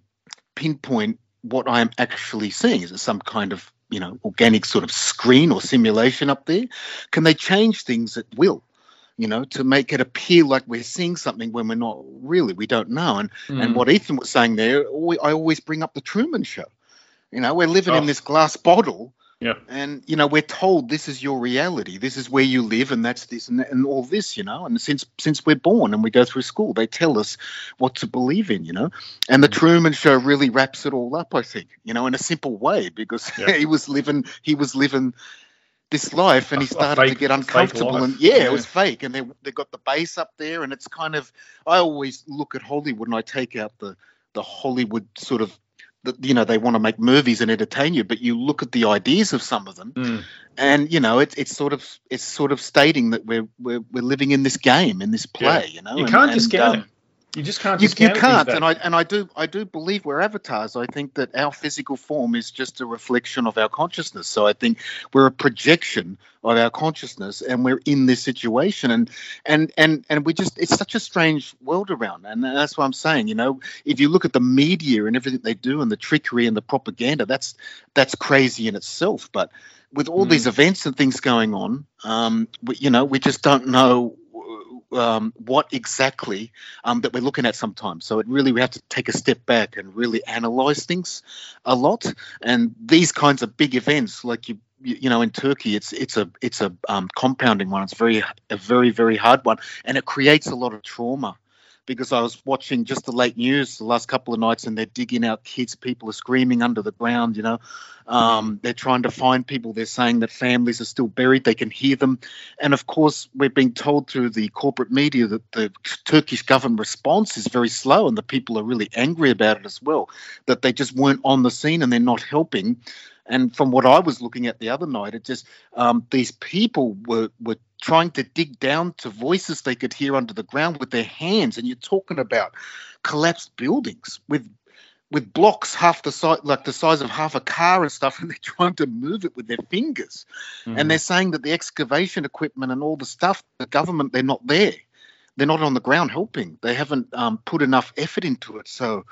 pinpoint what I'm actually seeing. Is it some kind of, you know, organic sort of screen or simulation up there? Can they change things at will? you know, to make it appear like we're seeing something when we're not really, we don't know. And mm. and what Ethan was saying there, I always bring up the Truman Show. You know, we're living oh. in this glass bottle, yeah. And you know, we're told this is your reality. This is where you live, and that's this and, and all this. You know, and since since we're born and we go through school, they tell us what to believe in. You know, and the mm. Truman Show really wraps it all up. I think. You know, in a simple way because yeah. he was living he was living this life and he started fake, to get uncomfortable and yeah, yeah, it was fake and they they got the base up there and it's kind of I always look at Hollywood and I take out the the Hollywood sort of you know they want to make movies and entertain you but you look at the ideas of some of them mm. and you know it's it's sort of it's sort of stating that we're we're, we're living in this game in this play yeah. you know you can't and, discount um, it you just can't. You, you can't, and I and I do I do believe we're avatars. I think that our physical form is just a reflection of our consciousness. So I think we're a projection of our consciousness, and we're in this situation, and and and and we just it's such a strange world around, and that's what I'm saying. You know, if you look at the media and everything they do, and the trickery and the propaganda, that's that's crazy in itself. But with all mm. these events and things going on, um, we, you know, we just don't know um, what exactly um, that we're looking at sometimes. So it really we have to take a step back and really analyze things a lot. And these kinds of big events, like you you know in Turkey, it's it's a it's a um, compounding one. It's very a very very hard one, and it creates a lot of trauma because I was watching just the late news the last couple of nights and they're digging out kids. People are screaming under the ground, you know. Um, they're trying to find people. They're saying that families are still buried. They can hear them. And of course, we're being told through the corporate media that the Turkish government response is very slow and the people are really angry about it as well, that they just weren't on the scene and they're not helping. And from what I was looking at the other night, it just um, these people were were trying to dig down to voices they could hear under the ground with their hands. And you're talking about collapsed buildings with with blocks half the size, like the size of half a car and stuff, and they're trying to move it with their fingers. Mm. And they're saying that the excavation equipment and all the stuff, the government, they're not there. They're not on the ground helping. They haven't um, put enough effort into it. So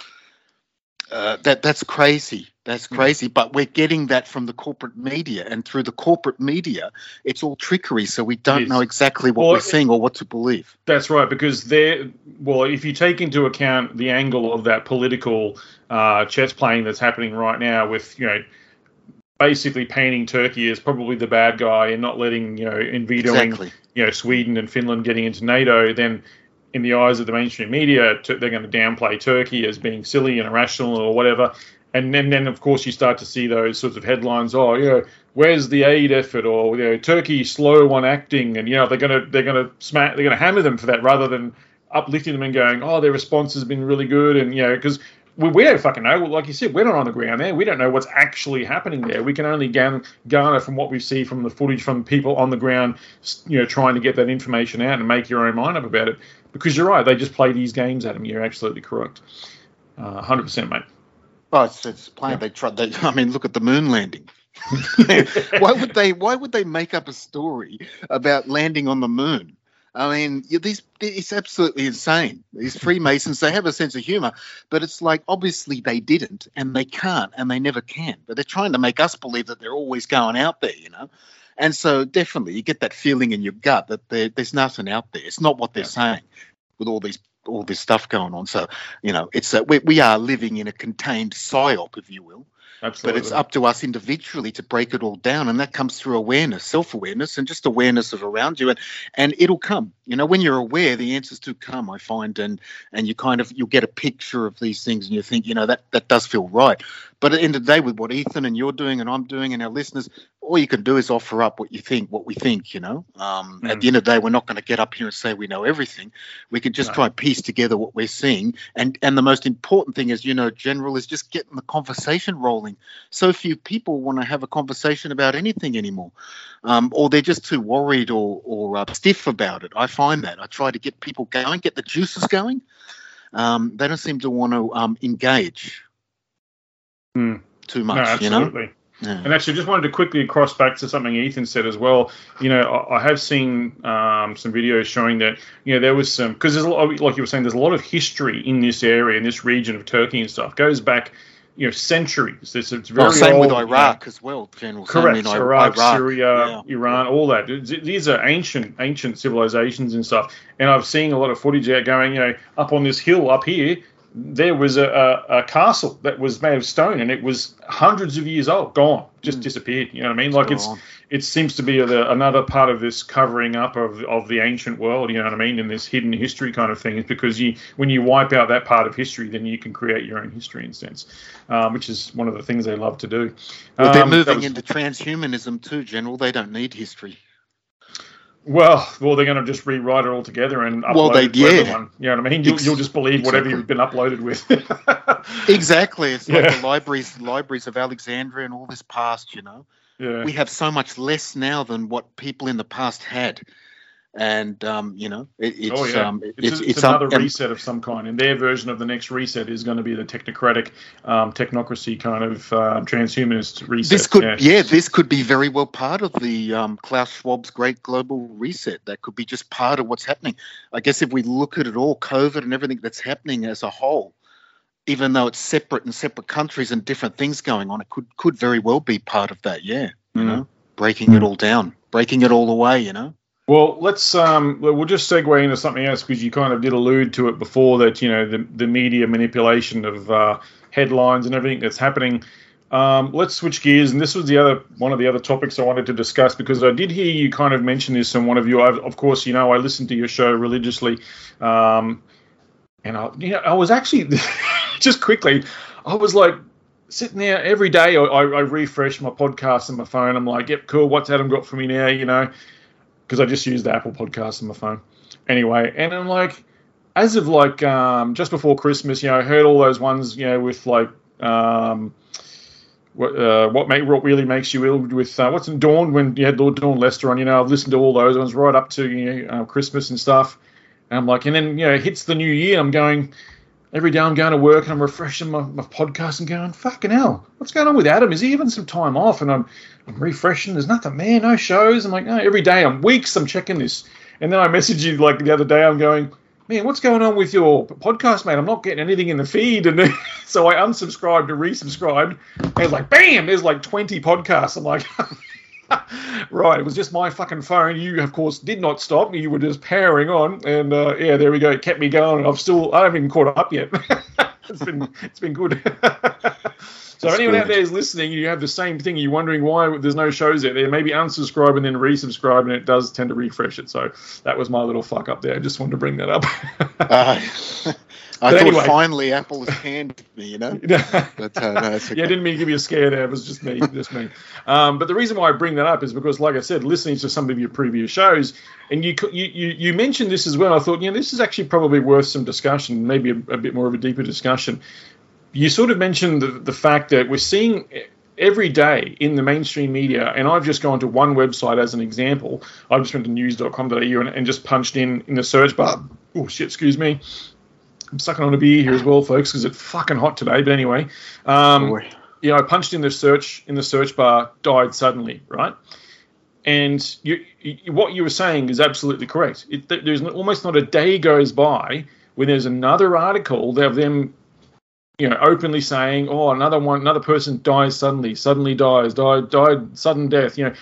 uh, that that's crazy. That's hmm. crazy. But we're getting that from the corporate media, and through the corporate media, it's all trickery. So we don't know exactly what well, we're seeing or what to believe. That's right, because there. Well, if you take into account the angle of that political uh, chess playing that's happening right now, with you know basically painting Turkey as probably the bad guy and not letting you know and vetoing exactly. you know Sweden and Finland getting into NATO, then in the eyes of the mainstream media, they're going to downplay Turkey as being silly and irrational or whatever. And then, then of course, you start to see those sorts of headlines. Oh, you know, where's the aid effort? Or you know, Turkey slow on acting, and you know, they're gonna they're gonna smack they're gonna hammer them for that rather than uplifting them and going, oh, their response has been really good, and you know, because we, we don't fucking know. Like you said, we're not on the ground there. We don't know what's actually happening there. We can only garner, garner from what we see from the footage from people on the ground, you know, trying to get that information out and make your own mind up about it. Because you're right, they just play these games at them. You're absolutely correct, uh, hundred uh, percent, mate. Oh, it's, it's plain. Yeah. They tried. They, I mean, look at the moon landing. why would they? Why would they make up a story about landing on the moon? I mean, these it's absolutely insane. These Freemasons, they have a sense of humor, but it's like obviously they didn't, and they can't, and they never can. But they're trying to make us believe that they're always going out there, you know. And so definitely, you get that feeling in your gut that there's nothing out there. It's not what they're saying with all these all this stuff going on. So, you know, it's a, we, we are living in a contained psyop, if you will. Absolutely. But it's up to us individually to break it all down, and that comes through awareness, self-awareness, and just awareness of around you, and and it'll come. You know, when you're aware, the answers do come. I find, and and you kind of you'll get a picture of these things, and you think, you know, that that does feel right. But at the end of the day, with what Ethan and you're doing, and I'm doing, and our listeners, all you can do is offer up what you think, what we think. You know, um, mm. at the end of the day, we're not going to get up here and say we know everything. We can just no. try and piece together what we're seeing, and and the most important thing, as you know, general, is just getting the conversation rolling. So few people want to have a conversation about anything anymore, um, or they're just too worried or or uh, stiff about it. I find that I try to get people going, get the juices going. Um, they don't seem to want to um, engage Hmm. too much. No, absolutely. You know? Yeah. And actually, just wanted to quickly cross back to something Ethan said as well. You know, I, I have seen um, some videos showing that you know there was some because there's a lot, like you were saying, there's a lot of history in this area, in this region of Turkey and stuff. Goes back, you know, centuries. This it's very well, same old, with Iraq as well, General. Correct. Iraq, Iraq, Syria, yeah. Iran, all that. These are ancient, ancient civilizations and stuff. And I've seen a lot of footage out going, you know, up on this hill up here there was a, a, a, castle that was made of stone and it was hundreds of years old, gone, just mm. disappeared. You know what I mean? Like it's it seems to be a, another part of this covering up of, of the ancient world. You know what I mean? And this hidden history kind of thing is because you when you wipe out that part of history, then you can create your own history in a sense, um, which is one of the things they love to do. But they're um, moving was, into transhumanism too, General. They don't need history. Well, well, they're going to just rewrite it all together and upload well, they, it to yeah. everyone. You know what I mean? You'll, you'll just believe exactly. whatever you've been uploaded with. exactly. It's like yeah. the libraries, libraries of Alexandria and all this past. You know, yeah. we have so much less now than what people in the past had and um, you know it, it's oh, yeah. um, it's, it's, it's, it's another um, reset of some kind and their version of the next reset is going to be the technocratic um, technocracy kind of uh, transhumanist reset this could yeah. yeah. this could be very well part of the um, klaus schwab's great global reset that could be just part of what's happening i guess if we look at it all covid and everything that's happening as a whole even though it's separate in separate countries and different things going on it could could very well be part of that yeah you mm. know breaking mm. it all down breaking it all away you know well, let's um, we'll just segue into something else because you kind of did allude to it before that you know the the media manipulation of uh, headlines and everything that's happening. Um, let's switch gears, and this was the other one of the other topics I wanted to discuss because I did hear you kind of mention this in one of you. of course, you know I listen to your show religiously, um, and I, you know, I was actually just quickly, I was like sitting there every day. I, I refresh my podcast on my phone. I'm like, yep, cool. What's Adam got for me now? You know because I just used the Apple Podcast on my phone. Anyway, and I'm like, as of like um, just before Christmas, you know, I heard all those ones, you know, with like um, what uh, what, make, what really makes you ill with uh, what's in Dawn when you had Lord Dawn Lester on. You know, I've listened to all those ones right up to you know, uh, Christmas and stuff. And I'm like, and then you know, it hits the new year. I'm going every day. I'm going to work and I'm refreshing my, my podcast and going, fucking hell, what's going on with Adam? Is he having some time off? And I'm I'm refreshing. There's nothing there, no shows. I'm like, no, every day, I'm weeks, I'm checking this. And then I message you like the other day, I'm going, man, what's going on with your podcast, mate? I'm not getting anything in the feed. And then, so I unsubscribed and resubscribed. And it's like, bam, there's like 20 podcasts. I'm like, right, it was just my fucking phone. You, of course, did not stop. You were just powering on. And uh, yeah, there we go. It kept me going. And I've still, I haven't even caught up yet. it's been, it's been good. So That's anyone out good. there is listening, you have the same thing. You're wondering why there's no shows out there. Maybe unsubscribe and then resubscribe, and it does tend to refresh it. So that was my little fuck up there. I just wanted to bring that up. Uh, I But thought anyway. finally Apple has handed me, you know. But uh, no, okay. Yeah, I didn't mean to give you a scare there. It was just me, just me. Um, but the reason why I bring that up is because, like I said, listening to some of your previous shows, and you you you, you mentioned this as well. I thought, you know, this is actually probably worth some discussion, maybe a, a bit more of a deeper discussion. You sort of mentioned the, the fact that we're seeing every day in the mainstream media, and I've just gone to one website as an example. I just went to news.com.au and, and just punched in in the search bar. Oh shit, excuse me. I'm sucking on a beer here as well, folks, because it's fucking hot today. But anyway, um, you know, I punched in the search in the search bar, died suddenly, right? And you, you, what you were saying is absolutely correct. It, there's almost not a day goes by when there's another article of them, you know, openly saying, "Oh, another one, another person dies suddenly, suddenly dies, died, died, sudden death." You know,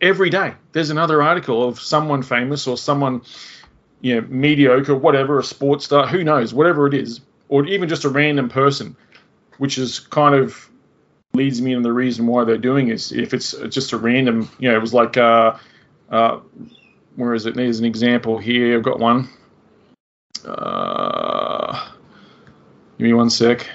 every day there's another article of someone famous or someone, you know, mediocre, whatever, a sports star, who knows, whatever it is, or even just a random person, which is kind of leads me in the reason why they're doing is if it's just a random, you know, it was like, uh, uh, where is it? There's an example here. I've got one. Uh, give me one sec.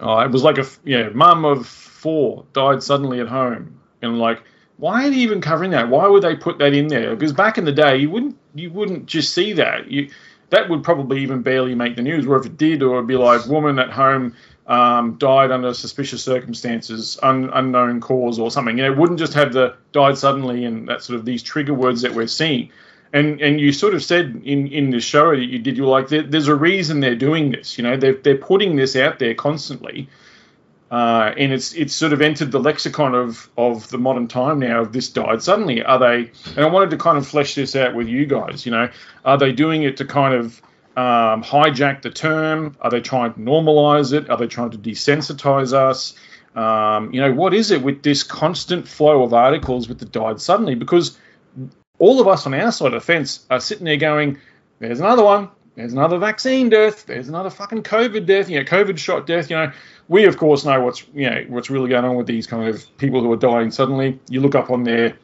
Oh, it was like a yeah, mum of four died suddenly at home, and like, why are they even covering that? Why would they put that in there? Because back in the day, you wouldn't you wouldn't just see that. You that would probably even barely make the news. Or if it did, or it'd be like woman at home um, died under suspicious circumstances, un, unknown cause, or something. You know, it wouldn't just have the died suddenly and that sort of these trigger words that we're seeing. And and you sort of said in in the show that you did, you were like, there, there's a reason they're doing this. You know, they're they're putting this out there constantly. Uh, and it's it's sort of entered the lexicon of of the modern time now. Of this died suddenly. Are they? And I wanted to kind of flesh this out with you guys. You know, are they doing it to kind of um, hijack the term? Are they trying to normalize it? Are they trying to desensitize us? Um, you know, what is it with this constant flow of articles with the died suddenly? Because all of us on our side of the fence are sitting there going, "There's another one. There's another vaccine death. There's another fucking COVID death. You know, COVID shot death. You know, we of course know what's you know what's really going on with these kind of people who are dying suddenly. You look up on their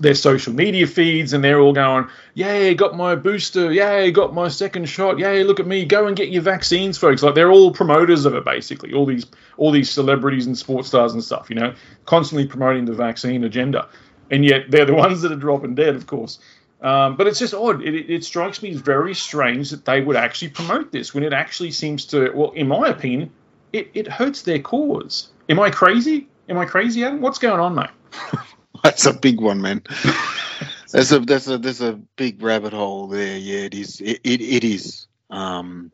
their social media feeds and they're all going, Yay, got my booster, yay, got my second shot, yay, look at me, go and get your vaccines, folks. Like they're all promoters of it basically, all these all these celebrities and sports stars and stuff, you know, constantly promoting the vaccine agenda. And yet they're the ones that are dropping dead, of course. Um, but it's just odd. It, it, it strikes me as very strange that they would actually promote this when it actually seems to, well, in my opinion, it, it hurts their cause. Am I crazy? Am I crazy, Adam? What's going on, mate? That's a big one, man. that's a there's a there's a big rabbit hole there. Yeah, it is. It it, it is. Um,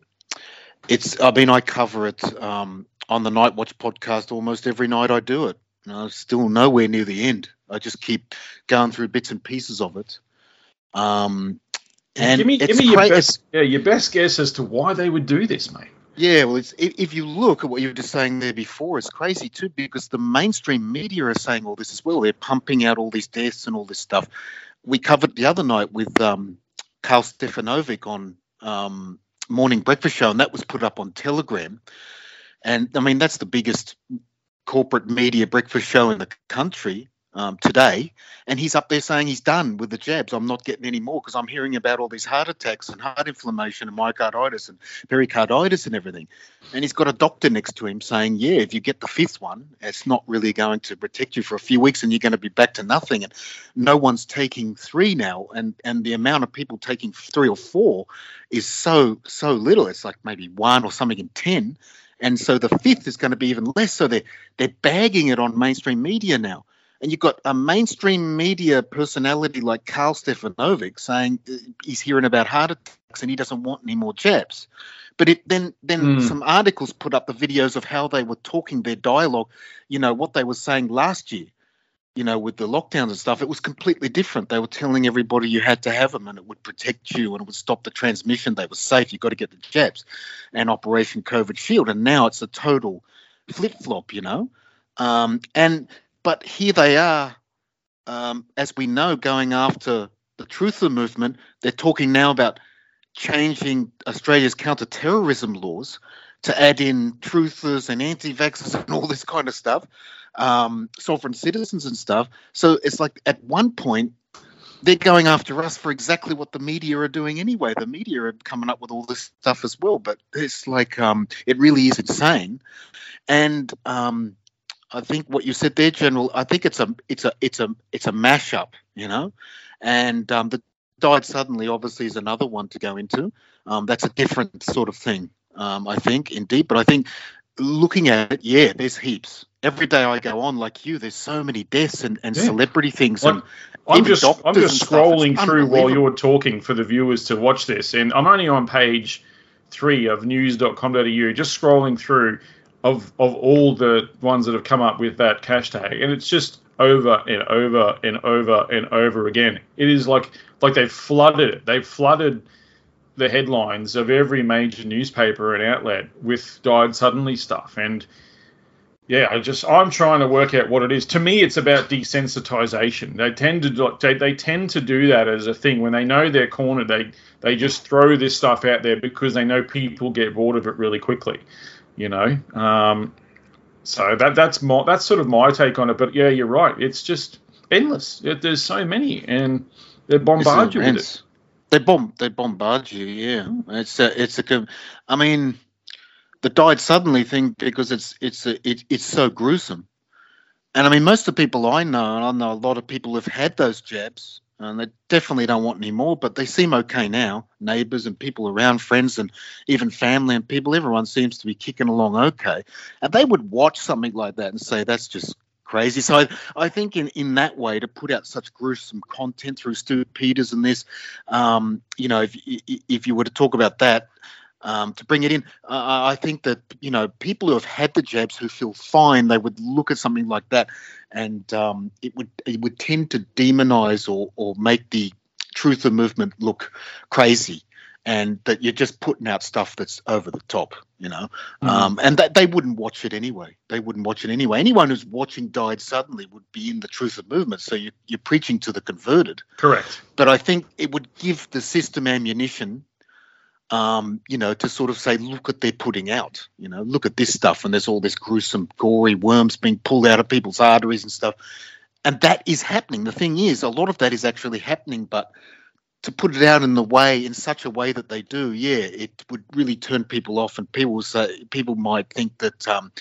it's. I mean, I cover it um, on the Night Watch podcast almost every night. I do it. And I'm still nowhere near the end. I just keep going through bits and pieces of it. Um, and give me, give me your best, yeah, your best guess as to why they would do this, mate. Yeah, well, it's, if, you look at what you were just saying there before, it's crazy too because the mainstream media are saying all this as well. They're pumping out all these deaths and all this stuff. We covered the other night with um, Karl Stefanovic on um, Morning Breakfast Show, and that was put up on Telegram. And I mean, that's the biggest corporate media breakfast show in the country um, today. And he's up there saying he's done with the jabs. I'm not getting any more because I'm hearing about all these heart attacks and heart inflammation and myocarditis and pericarditis and everything. And he's got a doctor next to him saying, yeah, if you get the fifth one, it's not really going to protect you for a few weeks and you're going to be back to nothing. And no one's taking three now. And, and the amount of people taking three or four is so, so little. It's like maybe one or something in 10. And so the fifth is going to be even less. So they're, they're bagging it on mainstream media now. And you've got a mainstream media personality like Karl Stefanovic saying uh, he's hearing about heart attacks and he doesn't want any more jabs. But it, then, then Mm. some articles put up the videos of how they were talking their dialogue, you know, what they were saying last year, you know, with the lockdowns and stuff. It was completely different. They were telling everybody you had to have them and it would protect you and it would stop the transmission. They were safe. You've got to get the jabs and Operation COVID Shield. And now it's a total flip flop, you know. Um, and but here they are, um, as we know, going after the truther movement. They're talking now about changing Australia's counter-terrorism laws to add in truthers and anti-vaxxers and all this kind of stuff, um, sovereign citizens and stuff. So it's like at one point they're going after us for exactly what the media are doing anyway. The media are coming up with all this stuff as well, but it's like um, it really is insane. And um, I think what you said there, General, I think it's a it's a it's a it's a mashup, you know, and um, the died suddenly obviously is another one to go into. Um, that's a different sort of thing, um, I think, indeed. But I think looking at it, yeah, there's heaps. Every day I go on, like you, there's so many deaths and, and Yeah. celebrity things. Like, and I'm just I'm just and stuff. It's scrolling through while you're talking for the viewers to watch this, and I'm only on page three of news.com.au, just scrolling through of of all the ones that have come up with that hashtag, and it's just over and over and over and over again. It is like like they've flooded it. They've flooded the headlines of every major newspaper and outlet with died suddenly stuff and yeah, I just I'm trying to work out what it is. To me, it's about desensitization. They tend to they, they tend to do that as a thing when they know they're cornered. They they just throw this stuff out there because they know people get bored of it really quickly. You know, um, so that that's my that's sort of my take on it. But yeah, you're right. It's just endless. It, there's so many, and they bombard you with it. They bomb. They bombard you. Yeah, it's a. It's a. I mean, the died suddenly thing because it's it's a, it, it's so gruesome. And I mean, most of the people I know, and I know a lot of people have had those jabs, and they definitely don't want any more. But they seem okay now. Neighbours and people around, friends, and even family and people. Everyone seems to be kicking along okay. And they would watch something like that and say, "That's just crazy." So I, I think in, in that way to put out such gruesome content through Stew Peters and this, um, you know, if if you were to talk about that, um, to bring it in, uh, I think that you know people who have had the jabs who feel fine, they would look at something like that, and um, it would it would tend to demonize or or make the truth of movement look crazy. And that you're just putting out stuff that's over the top, you know, Mhm. um, and that they wouldn't watch it anyway. They wouldn't watch it anyway. Anyone who's watching died suddenly would be in the truth of movement. So you, you're preaching to the converted Correct. but I think it would give the system ammunition, um, you know, to sort of say, look at they're putting out. You know, look at this stuff, and there's all this gruesome, gory worms being pulled out of people's arteries and stuff, and that is happening. The thing is, a lot of that is actually happening, but to put it out in the way, in such a way that they do, yeah, it would really turn people off, and people say, people might think that. Um,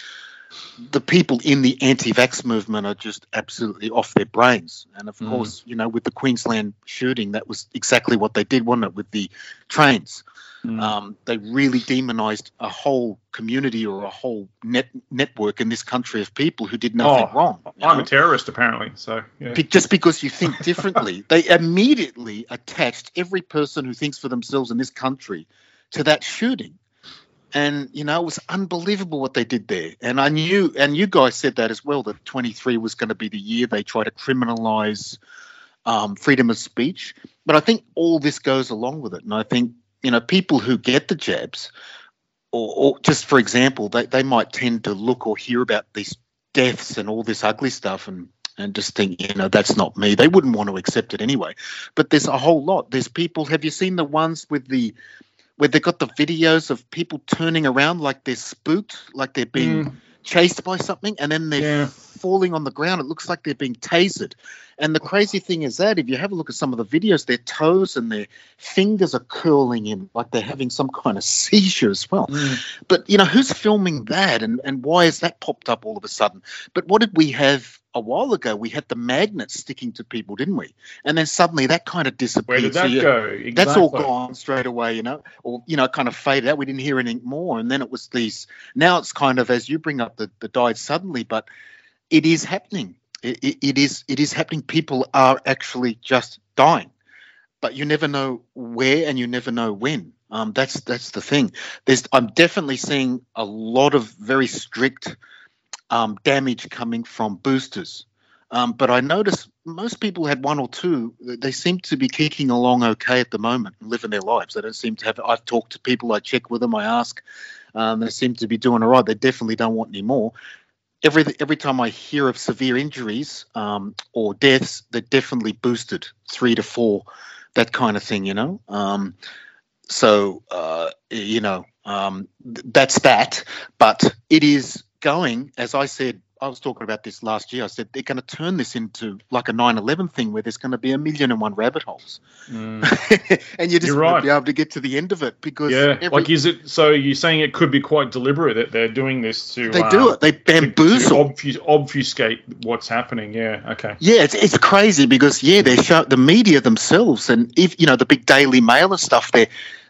the people in the anti-vax movement are just absolutely off their brains. And of Mm. course, you know, with the Queensland shooting, that was exactly what they did, wasn't it? With the trains, Mm. um, they really demonized a whole community or a whole net network in this country of people who did nothing Oh, wrong. I'm know? a terrorist, apparently. So yeah. Be- just because you think differently. they immediately attached every person who thinks for themselves in this country to that shooting. And you know, it was unbelievable what they did there. And I knew, and you guys said that as well, that 23 was going to be the year they try to criminalize um, freedom of speech. But I think all this goes along with it. And I think, you know, people who get the jabs, or, or just for example, they, they might tend to look or hear about these deaths and all this ugly stuff and and just think, you know, that's not me. They wouldn't want to accept it anyway. But there's a whole lot. There's people. Have you seen the ones with the where they got the videos of people turning around like they're spooked, like they're being Mm. chased by something, and then they're Yeah. falling on the ground. It looks like they're being tasered. And the crazy thing is that if you have a look at some of the videos, their toes and their fingers are curling in like they're having some kind of seizure as well. Mm. But you know, who's filming that and, and why has that popped up all of a sudden? But what did we have a while ago? We had the magnets sticking to people, didn't we? And then suddenly that kind of disappeared. Where did So that you- go? Exactly. That's all gone straight away, you know, or you know, kind of faded out. We didn't hear anything more, and then it was these. Now it's kind of as you bring up the the died suddenly, but it is happening. It, it, it is it is happening. People are actually just dying, but you never know where and you never know when. Um, that's that's the thing. There's I'm definitely seeing a lot of very strict um, damage coming from boosters. Um, but I notice most people had one or two. They seem to be kicking along okay at the moment and living their lives. They don't seem to have. I've talked to people. I check with them. I ask. Um, they seem to be doing all right. They definitely don't want any more. Every every time I hear of severe injuries um, or deaths, they're definitely boosted three to four, that kind of thing. You know. Um, so uh, you know um, th- that's that. But it is going, as I said I was talking about this last year. I said they're going to turn this into like a 9/11 thing where there's going to be a million and one rabbit holes, mm. and you just right. won't be able to get to the end of it because yeah, every, like is it? So you're saying it could be quite deliberate that they're doing this to they do uh, it. They bamboozle, to, to obfuscate what's happening. Yeah, okay. Yeah, it's, it's crazy because yeah, they show the media themselves, and if you know the big Daily Mail and stuff, they're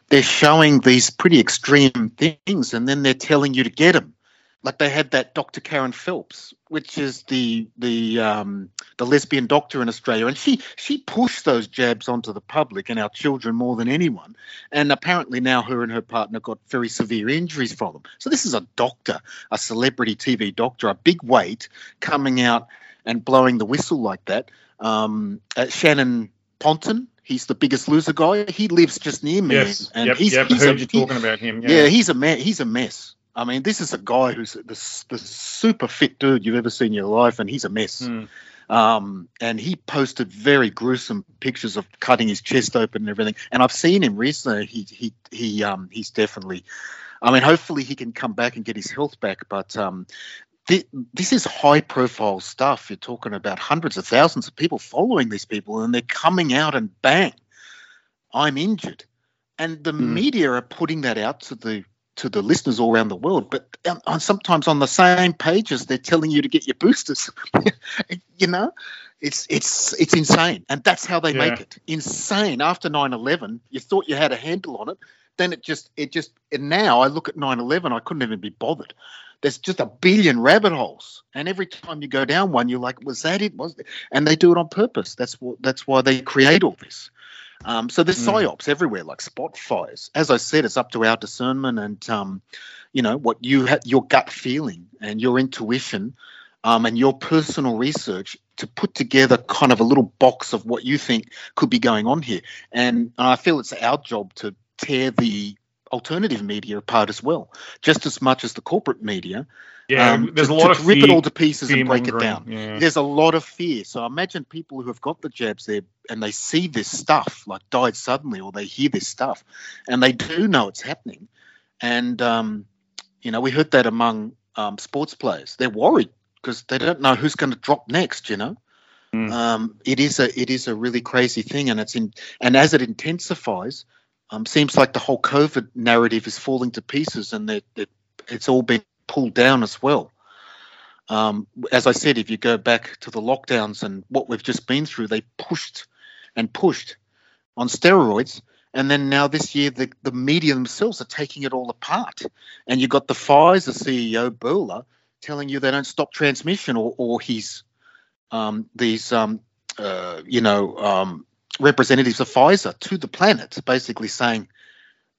they're showing these pretty extreme things, and then they're telling you to get them like they had that Dr. Kerryn Phelps, which is the the um, the lesbian doctor in Australia, and she she pushed those jabs onto the public and our children more than anyone. And apparently now her and her partner got very severe injuries from them. So this is a doctor, a celebrity TV doctor, a big weight coming out and blowing the whistle like that. Um, uh, Shannon Ponton, he's the biggest loser guy. He lives just near me, yes. and yep, he's, yep. he's heard a, you he, talking about him. Yeah. yeah, he's a man. He's a mess. I mean, this is a guy who's the, the super fit dude you've ever seen in your life, and he's a mess. Mm. Um, and he posted very gruesome pictures of cutting his chest open and everything. And I've seen him recently. He he he um he's definitely. I mean, hopefully he can come back and get his health back. But um, th- this is high profile stuff. You're talking about hundreds of thousands of people following these people, and they're coming out and bang, I'm injured. And the mm. media are putting that out to the to the listeners all around the world, but um, sometimes on the same pages they're telling you to get your boosters. you know, it's it's it's insane, and that's how they yeah. make it insane. After 9/11, you thought you had a handle on it, then it just it just and now I look at 9/11, I couldn't even be bothered. There's just a billion rabbit holes, and every time you go down one, you're like, was that it? Was it? and they do it on purpose. That's what that's why they create all this. Um, so there's mm. psyops everywhere, like spot fires. As I said, it's up to our discernment and um, you know what you have, your gut feeling and your intuition, um, and your personal research to put together kind of a little box of what you think could be going on here. And I feel it's our job to tear the alternative media apart as well, just as much as the corporate media. Yeah, um, there's to, a lot to, of rip fear, it all to pieces and break it down. Yeah. There's a lot of fear. So imagine people who have got the jabs there and they see this stuff like died suddenly, or they hear this stuff, and they do know it's happening. And um, you know, we heard that among um, sports players. They're worried because they don't know who's going to drop next. You know. Mm. Um, it is a it is a really crazy thing, and it's in and as it intensifies, um, seems like the whole COVID narrative is falling to pieces, and that it's all been pulled down as well. Um, as I said, if you go back to the lockdowns and what we've just been through, they pushed and pushed on steroids. And then now this year, the, the media themselves are taking it all apart. And you've got the Pfizer CEO, Bourla, telling you they don't stop transmission, or, or he's um, these, um, uh, you know, um, representatives of Pfizer to the planet, basically saying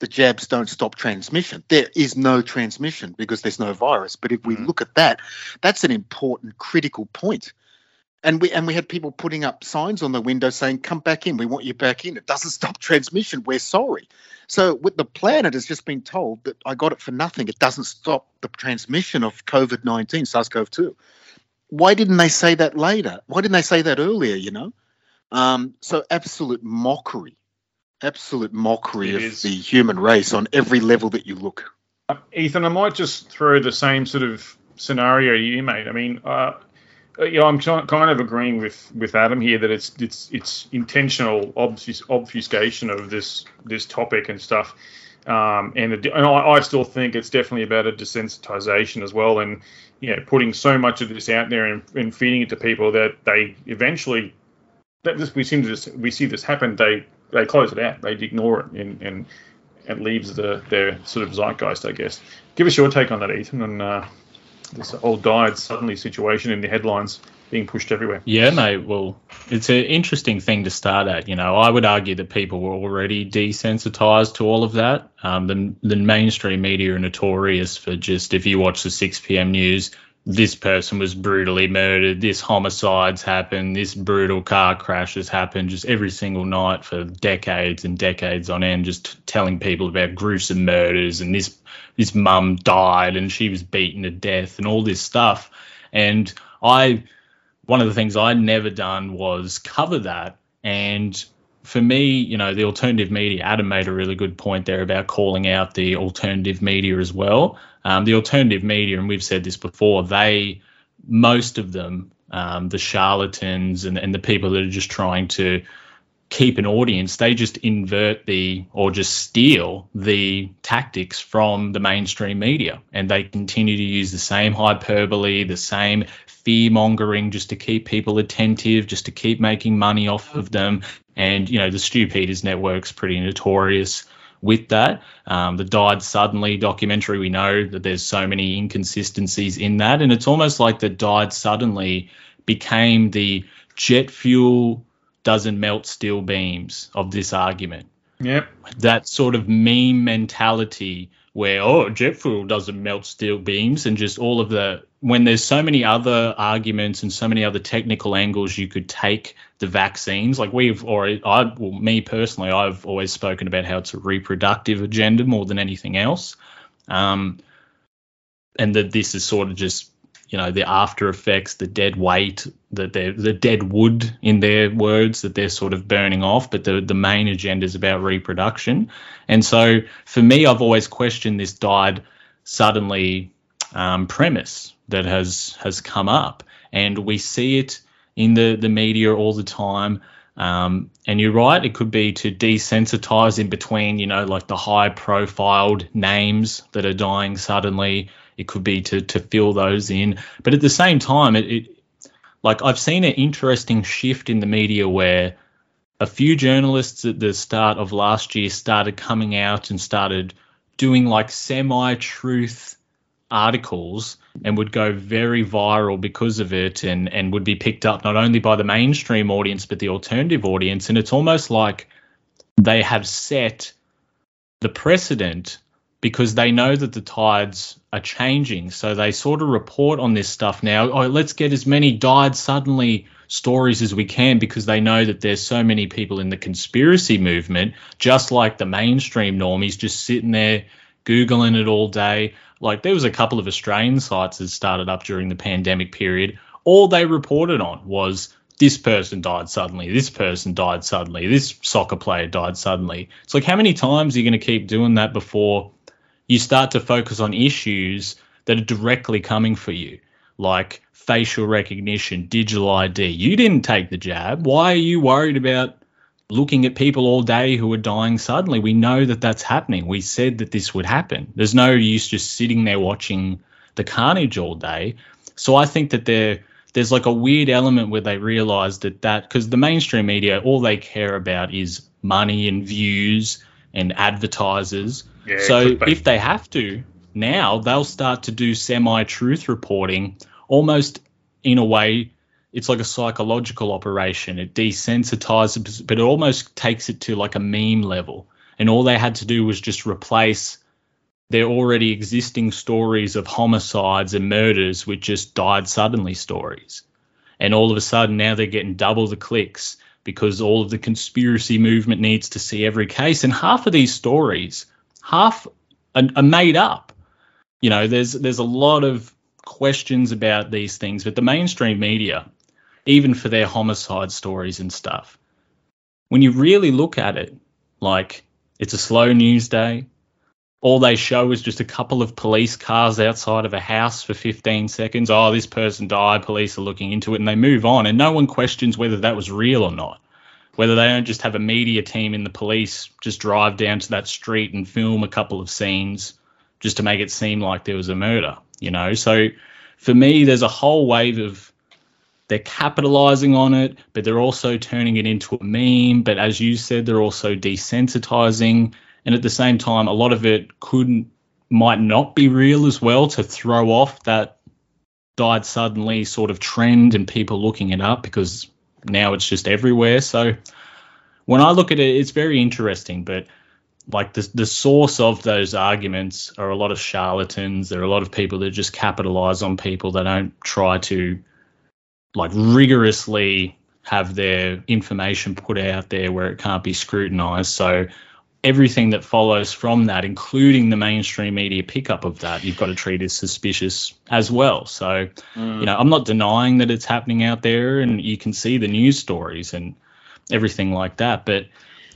the jabs don't stop transmission. There is no transmission because there's no virus. But if we mm. look at that, that's an important, critical point. And we and we had people putting up signs on the window saying, "Come back in. We want you back in. It doesn't stop transmission. We're sorry." So with the planet has just been told that I got it for nothing. It doesn't stop the transmission of COVID nineteen, SARS-CoV-2. Why didn't they say that later? Why didn't they say that earlier? You know, um, so absolute mockery absolute mockery it of is. the human race on every level that you look. Uh, Ethan, I might just throw the same sort of scenario you made. I mean, uh, uh yeah, I'm kind of agreeing with, with Adam here that it's it's it's intentional obfus- obfuscation of this this topic and stuff. Um, and, and I, I, still think it's definitely about a desensitization as well, and you know, putting so much of this out there and, and feeding it to people that they eventually that this we seem to just we see this happen. They they close it out. They ignore it and and it leaves the their sort of zeitgeist, I guess. Give us your take on that, Ethan, and uh, this old died suddenly situation in the headlines being pushed everywhere. Yeah, mate. Well, it's an interesting thing to start at. You know, I would argue that people were already desensitized to all of that. Um, the, the mainstream media are notorious for just if you watch the 6 p.m. news, this person was brutally murdered, this homicides happened, this brutal car crash has happened just every single night for decades and decades on end, just telling people about gruesome murders and this this mum died and she was beaten to death and all this stuff. And I one of the things I'd never done was cover that and for me, you know, the alternative media, Adam made a really good point there about calling out the alternative media as well. Um, the alternative media, and we've said this before, they, most of them, um, the charlatans and, and the people that are just trying to keep an audience, they just invert the or just steal the tactics from the mainstream media. And they continue to use the same hyperbole, the same fear mongering just to keep people attentive, just to keep making money off of them. And, you know, the Stew Peters network's pretty notorious with that. Um, the Died Suddenly documentary, we know that there's so many inconsistencies in that. And it's almost like the Died Suddenly became the jet fuel doesn't melt steel beams of this argument. Yep. That sort of meme mentality where, oh, jet fuel doesn't melt steel beams, and just all of the, when there's so many other arguments and so many other technical angles you could take the vaccines, like we've or I, well, me personally, I've always spoken about how it's a reproductive agenda more than anything else. Um, and that this is sort of just you know the after effects, the dead weight, that they're the dead wood in their words that they're sort of burning off, but the the main agenda is about reproduction. And so for me, I've always questioned this died suddenly um, premise that has has come up, and we see it in the the media all the time. Um, and you're right, it could be to desensitize in between, you know, like the high profiled names that are dying suddenly it could be to to fill those in. But at the same time, it, it like I've seen an interesting shift in the media where a few journalists at the start of last year started coming out and started doing like semi-truth articles and would go very viral because of it and and would be picked up not only by the mainstream audience but the alternative audience and it's almost like they have set the precedent because they know that the tides are changing. So they sort of report on this stuff now. Oh, let's get as many died suddenly stories as we can because they know that there's so many people in the conspiracy movement, just like the mainstream normies, just sitting there Googling it all day. Like there was a couple of Australian sites that started up during the pandemic period. All they reported on was this person died suddenly, this person died suddenly, this soccer player died suddenly. It's like how many times are you going to keep doing that before you start to focus on issues that are directly coming for you, like facial recognition, digital ID. You didn't take the jab. Why are you worried about looking at people all day who are dying suddenly? We know that that's happening. We said that this would happen. There's no use just sitting there watching the carnage all day. So I think that there there's like a weird element where they realize that that because the mainstream media all they care about is money and views and advertisers yeah, so if they have to now, they'll start to do semi-truth reporting, almost in a way. It's like a psychological operation. It desensitizes, but it almost takes it to like a meme level. And all they had to do was just replace their already existing stories of homicides and murders with just died suddenly stories. And all of a sudden now they're getting double the clicks because all of the conspiracy movement needs to see every case. And half of these stories half are, are made up. You know, there's there's a lot of questions about these things, but the mainstream media, even for their homicide stories and stuff, when you really look at it, like it's a slow news day. All they show is just a couple of police cars outside of a house for 15 seconds. Oh, this person died. Police are looking into it, and they move on, and no one questions whether that was real or not whether they don't just have a media team in the police just drive down to that street and film a couple of scenes just to make it seem like there was a murder, you know? So for me, there's a whole wave of they're capitalizing on it, but they're also turning it into a meme. But as you said, they're also desensitizing. And at the same time, a lot of it couldn't, might not be real as well to throw off that died suddenly sort of trend and people looking it up because now it's just everywhere. So when I look at it, it's very interesting. But like the the source of those arguments are a lot of charlatans. There are a lot of people that just capitalize on people. They don't try to like rigorously have their information put out there where it can't be scrutinized. So everything that follows from that, including the mainstream media pickup of that, you've got to treat as suspicious as well. So, mm. you know, I'm not denying that it's happening out there, and you can see the news stories, and everything like that. But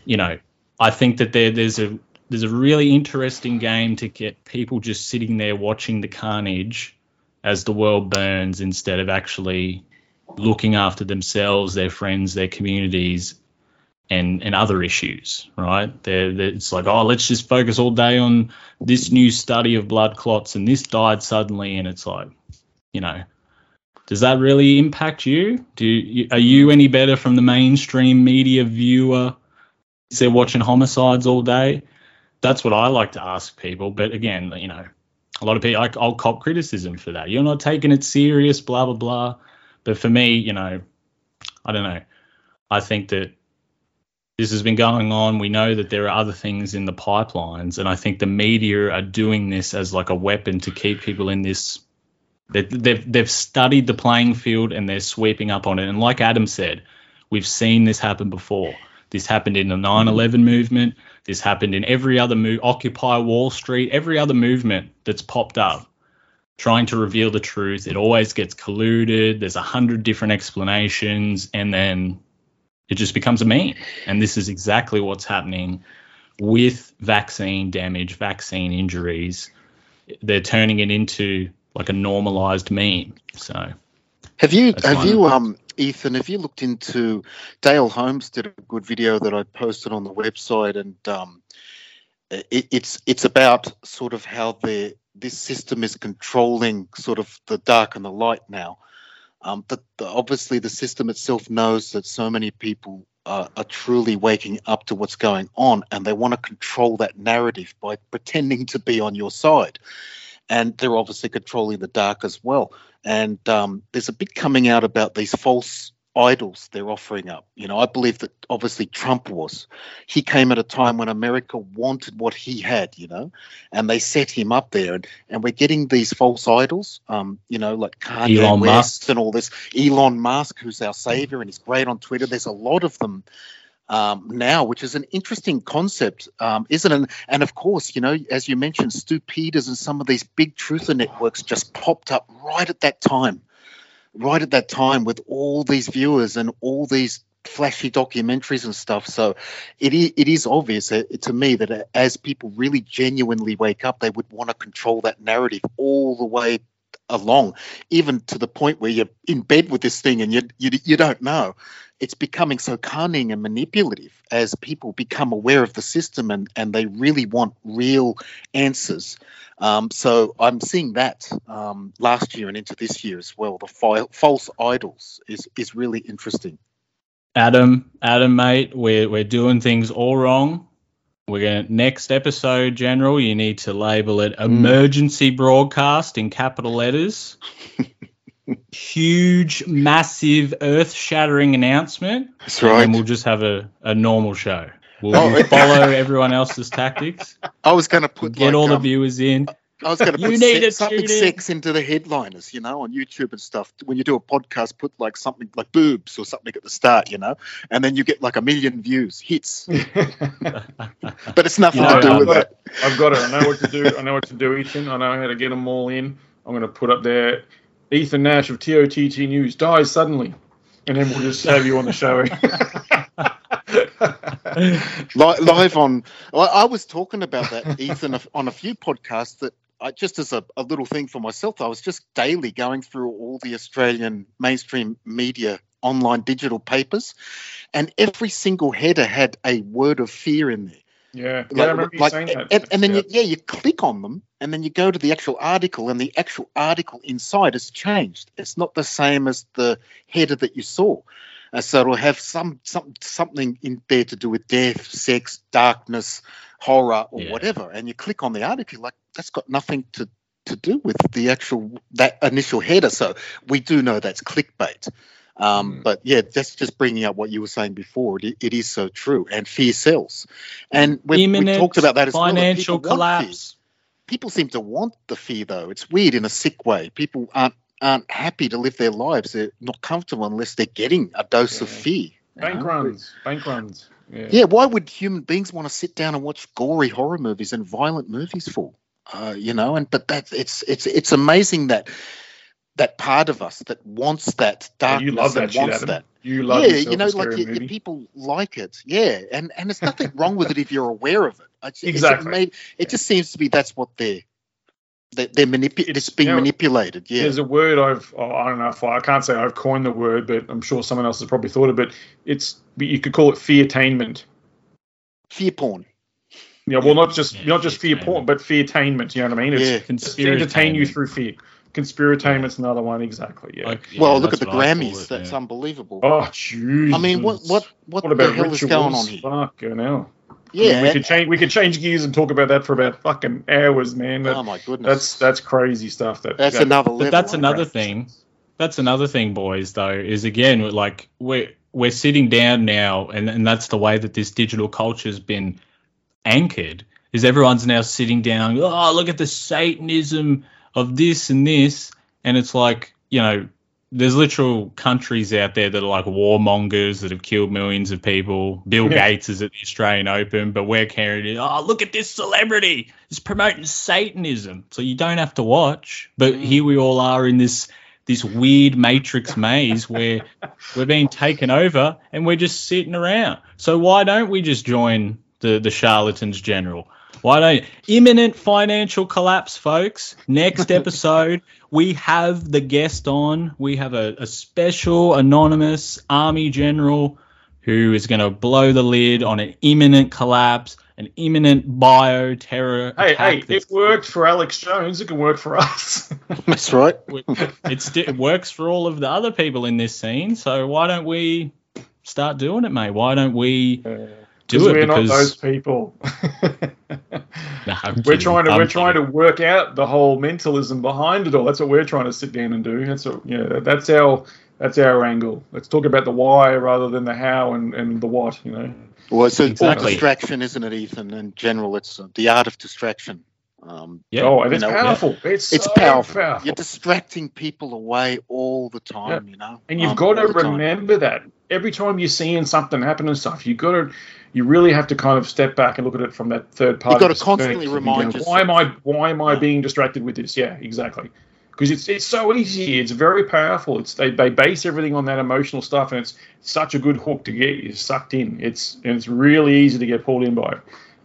you know, I think that there there's a there's a really interesting game to get people just sitting there watching the carnage as the world burns instead of actually looking after themselves, their friends, their communities, and and other issues, right? They're, they're, it's like, oh, let's just focus all day on this new study of blood clots, and this died suddenly, and it's like, you know, does that really impact you? Do you, are you any better from the mainstream media viewer? Is they're watching homicides all day? That's what I like to ask people. But again, you know, a lot of people, I, I'll cop criticism for that. You're not taking it serious, blah blah blah. But for me, you know, I don't know. I think that this has been going on. We know that there are other things in the pipelines, and I think the media are doing this as like a weapon to keep people in this. They've they've studied the playing field and they're sweeping up on it. And like Adam said, we've seen this happen before. This happened in the 9/11 movement. This happened in every other move, Occupy Wall Street, every other movement that's popped up, trying to reveal the truth. It always gets colluded. There's a hundred different explanations, and then it just becomes a meme. And this is exactly what's happening with vaccine damage, vaccine injuries. They're turning it into like a normalized meme. So have you have you um Ethan, have you looked into Dale Holmes did a good video that I posted on the website and um it, it's it's about sort of how the this system is controlling sort of the dark and the light now. Um, the, the, obviously, the system itself knows that so many people are, are truly waking up to what's going on, and they want to control that narrative by pretending to be on your side. And they're obviously controlling the dark as well. And um, there's a bit coming out about these false idols they're offering up. You know, I believe that obviously Trump was. He came at a time when America wanted what he had, you know, and they set him up there. And, and we're getting these false idols, um, you know, like Kanye Elon West Musk. and all this. Elon Musk, who's our savior and he's great on Twitter. There's a lot of them. Um, now, which is an interesting concept, um, isn't it? And, of course, you know, as you mentioned, Stew Peters and some of these big truther networks just popped up right at that time right at that time with all these viewers and all these flashy documentaries and stuff. So it is, it is obvious to me that as people really genuinely wake up, they would want to control that narrative all the way along, even to the point where you're in bed with this thing and you, you, you don't know. It's becoming so cunning and manipulative as people become aware of the system and, and they really want real answers. Um, so I'm seeing that um, last year and into this year as well. The fi- false idols is is really interesting. Adam, Adam, mate, we're we're doing things all wrong. We're going to next episode, General. You need to label it emergency broadcast in capital letters. Huge, massive, earth-shattering announcement. That's right. And we'll just have a, a normal show. We'll oh, follow everyone else's tactics? I was going to put get like, all um, the viewers in. I was going to put se- something sex into the headliners, you know, on YouTube and stuff. When you do a podcast, put like something like boobs or something at the start, you know, and then you get like a million views, hits. but it's nothing you know, to do I've with it. I've got it. I know what to do. I know what to do, Ethan. I know how to get them all in. I'm going to put up there Ethan Nash of TOTT News dies suddenly, and then we'll just have you on the show. live on. I was talking about that, Ethan, on a few podcasts. That I, just as a, a, little thing for myself, I was just daily going through all the Australian mainstream media online digital papers, and every single header had a word of fear in there. Yeah, like, yeah, I remember like, saying that. And, and then yeah. You, yeah, you click on them, and then you go to the actual article, and the actual article inside has changed. It's not the same as the header that you saw. Uh, so it'll have some, some something in there to do with death, sex, darkness, horror, or yeah. whatever. And you click on the article, like that's got nothing to to do with the actual that initial header. So we do know that's clickbait. Um, mm. But yeah, that's just bringing up what you were saying before. It, it is so true, and fear sells. And we, we talked about that as financial well. collapse. People seem to want the fear, though. It's weird in a sick way. People aren't aren't happy to live their lives. They're not comfortable unless they're getting a dose yeah. of fear. Bank know? runs, bank runs. Yeah. yeah. why would human beings want to sit down and watch gory horror movies and violent movies for? Uh, you know, and but that it's it's it's amazing that that part of us that wants that darkness you love that and shit, wants Adam. that. You love yeah, you know, like you, you- movie. people like it. Yeah, and and there's nothing wrong with it if you're aware of it. It's, it's- Exactly. It, may- it just seems to be that's what they're they're, they're manipu- It's- It's being you know, manipulated. Yeah. There's a word I've oh, I don't know if I, I can't say I've coined the word, but I'm sure someone else has probably thought of it. It's you could call it feartainment. Fear porn. Yeah, well, not just Yeah, not just fear porn, but feartainment. You know what I mean? It's Yeah. it's to entertain you through fear. Conspiratainment's another one, exactly. Yeah. Like, yeah, well, look at the what I call Grammys. it, That's yeah. unbelievable. oh, jeez. I mean, what what what, What the hell rituals? is going on here? Fucking hell. Yeah. we could change. We could change gears and talk about that for about fucking hours, man. That, oh my goodness. that's that's crazy stuff. That that's that- another level. But that's another crap. thing. That's another thing, boys. Though is again like we're we're sitting down now, and and that's the way that this digital culture's been anchored. Is everyone's now sitting down? Oh, look at the Satanism of this and this, and it's like you know, there's literal countries out there that are like warmongers that have killed millions of people. Bill Yeah. Gates is at the Australian Open, but we're carrying it. Oh, look at this celebrity! It's promoting Satanism, so you don't have to watch. But Mm. here we all are in this this weird matrix maze where we're being taken over and we're just sitting around. So why don't we just join the the charlatans general? Why don't you? imminent financial collapse, folks? Next episode, we have the guest on. We have a, a special anonymous army general who is going to blow the lid on an imminent collapse, an imminent bioterror Hey, attack. hey, that's it worked for Alex Jones. It can work for us. That's right. it's it works for all of the other people in this scene. So why don't we start doing it, mate? Why don't we do it? we're because not those people. Nah, I'm we're kidding. trying to I'm we're trying to work out the whole mentalism behind it all. That's what we're trying to sit down and do. That's what, yeah. That's our that's our angle. Let's talk about the why rather than the how and, and the what. You know. Well, it's all Exactly. distraction, isn't it, Ethan? In general, it's uh, the art of distraction. Um, Yeah. oh, and it's know, powerful. It's it's so powerful. powerful. You're distracting people away all the time, you know. And you've Um, got to all the time. remember that every time you're seeing something happen and stuff, you've got to, you really have to kind of step back and look at it from that third party. You've gotta constantly and remind go, Why am I, why am I being distracted with this? Yeah, exactly. Because it's it's so easy. It's very powerful. It's they, they base everything on that emotional stuff, and it's such a good hook to get you sucked in. It's and it's really easy to get pulled in by.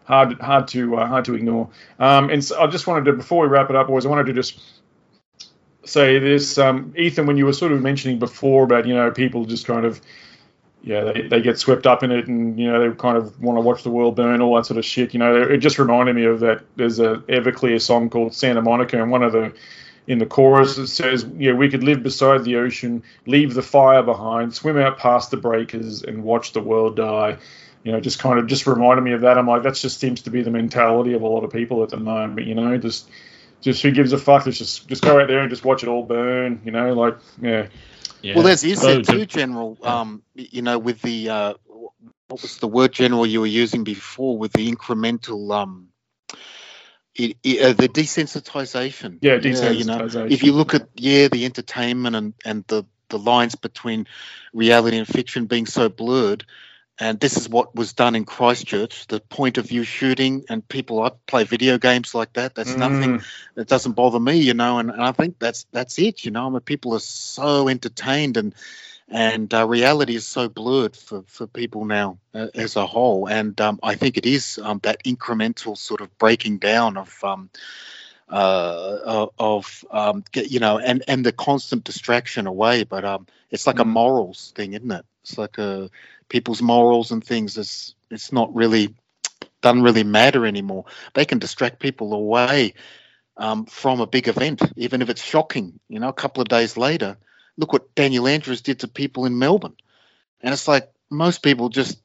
Hard hard to uh, hard to ignore. Um, and so I just wanted to before we wrap it up, boys, I wanted to just say this, um, Ethan, when you were sort of mentioning before about you know people just kind of yeah they, they get swept up in it and you know they kind of want to watch the world burn all that sort of shit. You know, it just reminded me of that. There's a Everclear song called Santa Monica, and one of the in the chorus it says, "Yeah, we could live beside the ocean, leave the fire behind, swim out past the breakers, and watch the world die." You know, just kind of just reminded me of that. I'm like, that just seems to be the mentality of a lot of people at the moment. You know, just just who gives a fuck? Let's just just go out there and just watch it all burn. You know, like yeah, Yeah. Well, there's is So there too, General. Um, you know, with the uh, what was the word, General, you were using before with the incremental um, it, it, uh, the desensitization. yeah, you know, desensitization. if you look at yeah, the entertainment and and the the lines between reality and fiction being so blurred. And this is what was done in Christchurch, the point of view shooting, and people I play video games like that. That's nothing Mm, it doesn't bother me, you know, and, and I think that's that's it, you know. I mean, people are so entertained, and and uh, reality is so blurred for, for people now uh, as a whole, and um, I think it is um, that incremental sort of breaking down of um, uh, of um, get- you know, and and the constant distraction away. But um, it's like a Mm. morals thing, isn't it? It's like a people's morals and things. It's it's not really doesn't really matter anymore. They can distract people away um, from a big event, even if it's shocking. You know, a couple of days later, look what Daniel Andrews did to people in Melbourne, and it's like most people just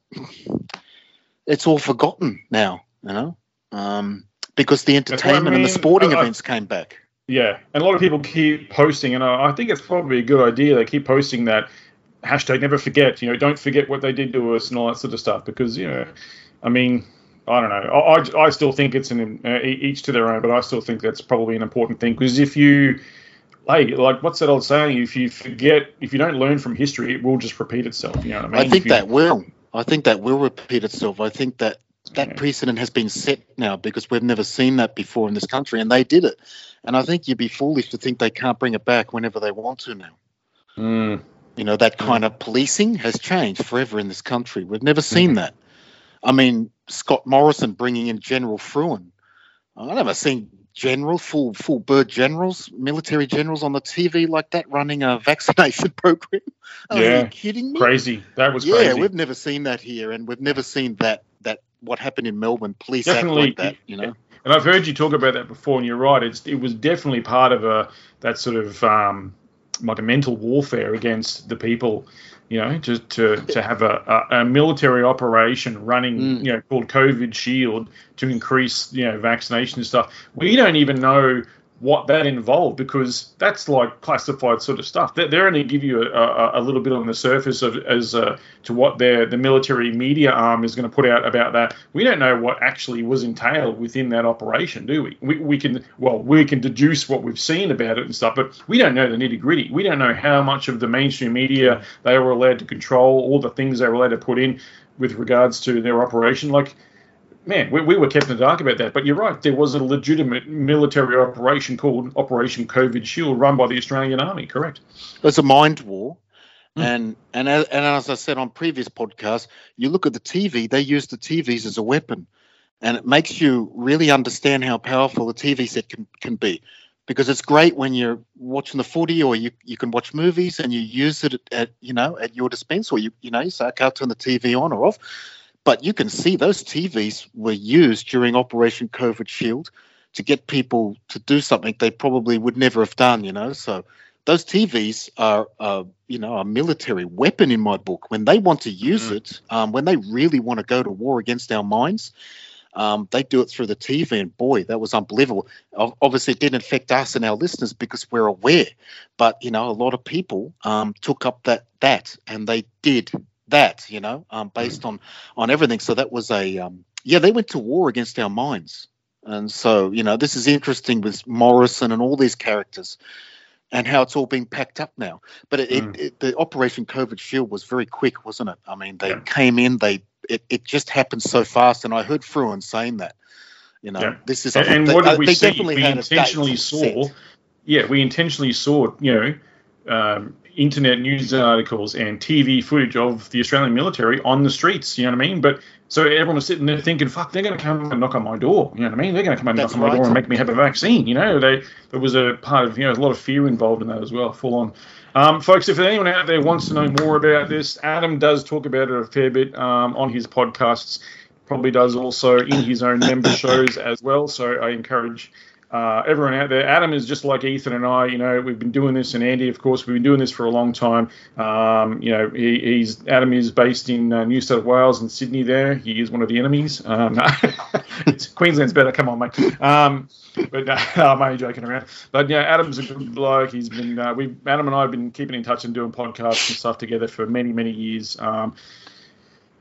it's all forgotten now. You know, um, because the what I entertainment and the sporting I- events came back. yeah, and a lot of people keep posting, and I, I think it's probably a good idea. They keep posting that hashtag never forget. You know, don't forget what they did to us and all that sort of stuff. Because you know, I mean, I don't know. I, I, I still think it's an uh, each to their own, but I still think that's probably an important thing because if you Hey, like what's that old saying? If you forget, if you don't learn from history, it will just repeat itself. You know what I mean? I think you- that will. I think that will repeat itself. I think that that Yeah. precedent has been set now because we've never seen that before in this country, and they did it. And I think you'd be foolish to think they can't bring it back whenever they want to now. Mm. You know, that kind of policing has changed forever in this country. We've never seen Mhm. that. I mean, Scott Morrison bringing in General Frewen. I've never seen general, full full bird generals, military generals on the TV like that running a vaccination program. Are Yeah. you kidding me? Crazy. That was crazy. yeah, crazy. we've never seen that here, and we've never seen that that what happened in Melbourne. Police Definitely, act like that, you know. And I've heard you talk about that before, and you're right. It's it was definitely part of a that sort of um, like a mental warfare against the people. You know, to to, to have a, a, a military operation running, Mm. you know, called COVID Shield to increase, you know, vaccination stuff. We don't even know what that involved because that's like classified sort of stuff. They, they only give you a, a, a little bit on the surface of as uh, to what their the military media arm is going to put out about that. We don't know what actually was entailed within that operation, do we? We, we can well we can deduce what we've seen about it and stuff, but we don't know the nitty gritty. We don't know how much of the mainstream media they were allowed to control, all the things they were allowed to put in with regards to their operation. Like man, we, we were kept in the dark about that. But you're right, there was a legitimate military operation called Operation COVID Shield run by the Australian Army, correct? It's a mind war. Mm. And and as, and as I said on previous podcasts, you look at the TV; they use the TVs as a weapon, and it makes you really understand how powerful the TV set can, can be. Because it's great when you're watching the footy, or you, you can watch movies and you use it at you know at your dispense, or you you know you say I can't turn the TV on or off, but you can see those TVs were used during Operation COVID Shield to get people to do something they probably would never have done. You know, so those TVs are, uh, you know, a military weapon in my book. When they want to use Mm. it, um, when they really want to go to war against our minds, um, they do it through the TV. And boy, that was unbelievable. Obviously, it didn't affect us and our listeners because we're aware. But you know, a lot of people um, took up that that, and they did that. You know, um, based on on everything. So that was a um, yeah. They went to war against our minds. And so, you know, this is interesting with Morrison and all these characters and how it's all being packed up now. But it, Mm. it, it, the Operation COVID Shield was very quick, wasn't it? I mean, they Yeah. came in, they it, it just happened so fast, and I heard Frewen saying that. You know, Yeah. this is. And, and they, what did we they see? definitely We had a date intentionally set. saw, yeah, we intentionally saw, you know, um, internet news articles and TV footage of the Australian military on the streets. You know what I mean? But so everyone was sitting there thinking, "Fuck, they're going to come and knock on my door." You know what I mean? They're going to come and That's knock on my door and make me have a vaccine. You know, they there was a part of you know a lot of fear involved in that as well, full on. Um, folks, if anyone out there wants to know more about this, Adam does talk about it a fair bit um, on his podcasts. Probably does also in his own member shows as well. So I encourage uh, everyone out there. Adam is just like Ethan and I. You know, we've been doing this, and Andy, of course, we've been doing this for a long time. Um, you know, he, he's Adam is based in uh, New South Wales and Sydney. There, he is one of the enemies. Um, Queensland's better. Come on, mate. Um, but uh, I'm only joking around. But yeah, Adam's a good bloke. He's been uh, we Adam and I have been keeping in touch and doing podcasts and stuff together for many many years. Um,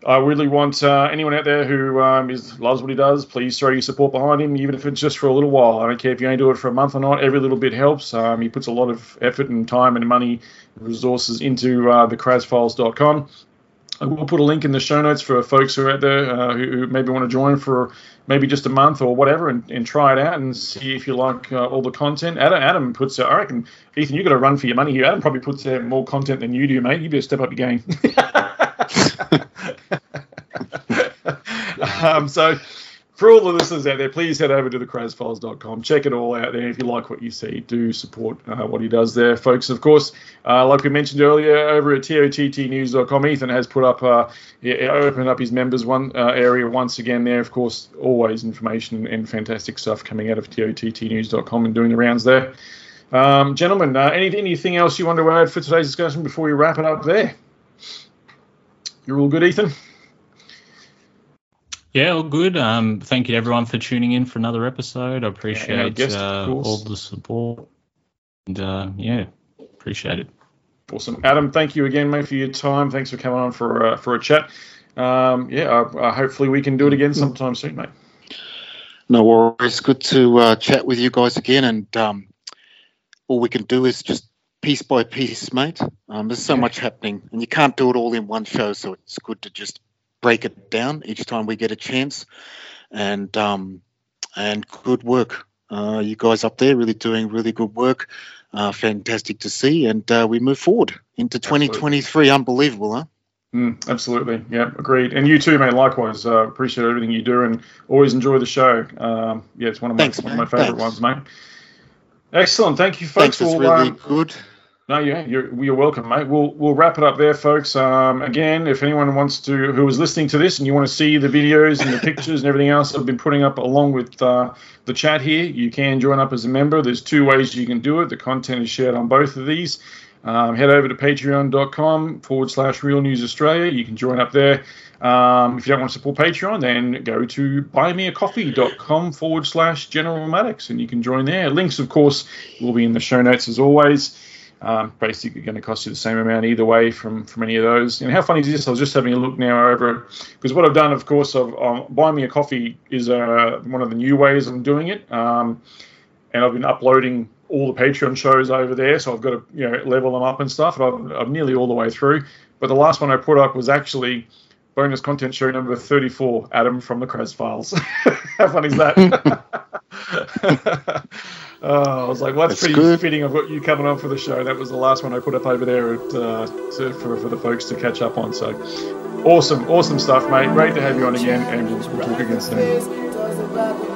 I really want uh, anyone out there who um, is loves what he does. Please throw your support behind him, even if it's just for a little while. I don't care if you only do it for a month or not. Every little bit helps. Um, he puts a lot of effort and time and money, and resources into uh, the crazzfiles.com. I will put a link in the show notes for folks who are out there uh, who, maybe want to join for maybe just a month or whatever and, and try it out and see if you like uh, all the content. Adam, Adam puts out, I reckon, Ethan, you've got to run for your money here. Adam probably puts out more content than you do, mate. You better step up your game. um, so, for all the listeners out there, please head over to thecrazzfiles.com. Check it all out there. If you like what you see, do support uh, what he does there, folks. Of course, uh, like we mentioned earlier, over at tottnews.com, Ethan has put up, uh, opened up his members one uh, area once again there. Of course, always information and fantastic stuff coming out of tottnews.com and doing the rounds there. Um, gentlemen, uh, anything else you want to add for today's discussion before we wrap it up there? You're all good, Ethan? Yeah, all good. Um, thank you to everyone for tuning in for another episode. I appreciate guest, uh, all the support. And uh, yeah, appreciate it. Awesome, Adam. Thank you again, mate, for your time. Thanks for coming on for uh, for a chat. Um, yeah, uh, uh, hopefully we can do it again sometime soon, mate. No worries. Good to uh, chat with you guys again. And um, all we can do is just piece by piece, mate. Um, there's so much happening, and you can't do it all in one show. So it's good to just break it down each time we get a chance. And um, and good work. Uh, you guys up there really doing really good work. uh, fantastic to see. And uh, we move forward into 2023. Unbelievable, huh? Mm, absolutely. Yeah, agreed. And you too, mate. Likewise. Uh, appreciate everything you do and always enjoy the show. Um, yeah, it's one of my, Thanks, one of my favourite Thanks. ones, mate. Excellent. Thank you, folks. Thanks. It's We'll, really um, good. No, yeah, you're, you're welcome, mate. We'll we'll wrap it up there, folks. Um, again, if anyone wants to, who is listening to this, and you want to see the videos and the pictures and everything else I've been putting up along with uh, the chat here, you can join up as a member. There's two ways you can do it. The content is shared on both of these. Um, head over to patreon.com forward slash Real News Australia. You can join up there. Um, if you don't want to support Patreon, then go to buymeacoffee.com forward slash General Maddox and you can join there. Links, of course, will be in the show notes as always. Um, basically, going to cost you the same amount either way from from any of those. And how funny is this? I was just having a look now over it. because what I've done, of course, of um, buying me a coffee is uh, one of the new ways I'm doing it. Um, and I've been uploading all the Patreon shows over there, so I've got to you know level them up and stuff. And I'm, I'm nearly all the way through. But the last one I put up was actually bonus content show number 34, Adam from the Crazz Files. How funny is that? oh, I was like, well, that's, That's pretty good. fitting. I've got you coming on for the show. That was the last one I put up over there at, uh, to, for, for the folks to catch up on. So awesome, awesome stuff, mate. Great to have you on again, and we'll, we'll talk again soon.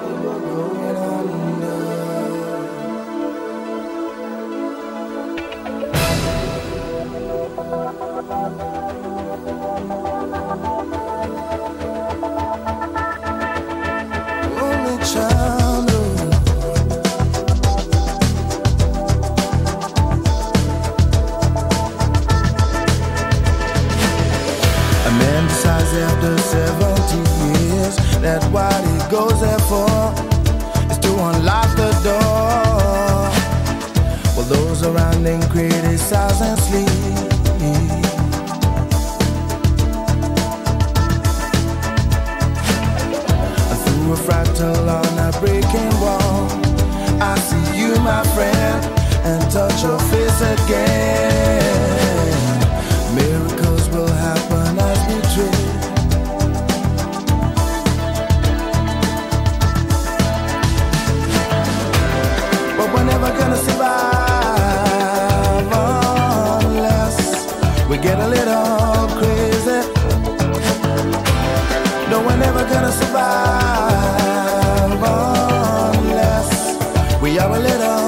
We are a little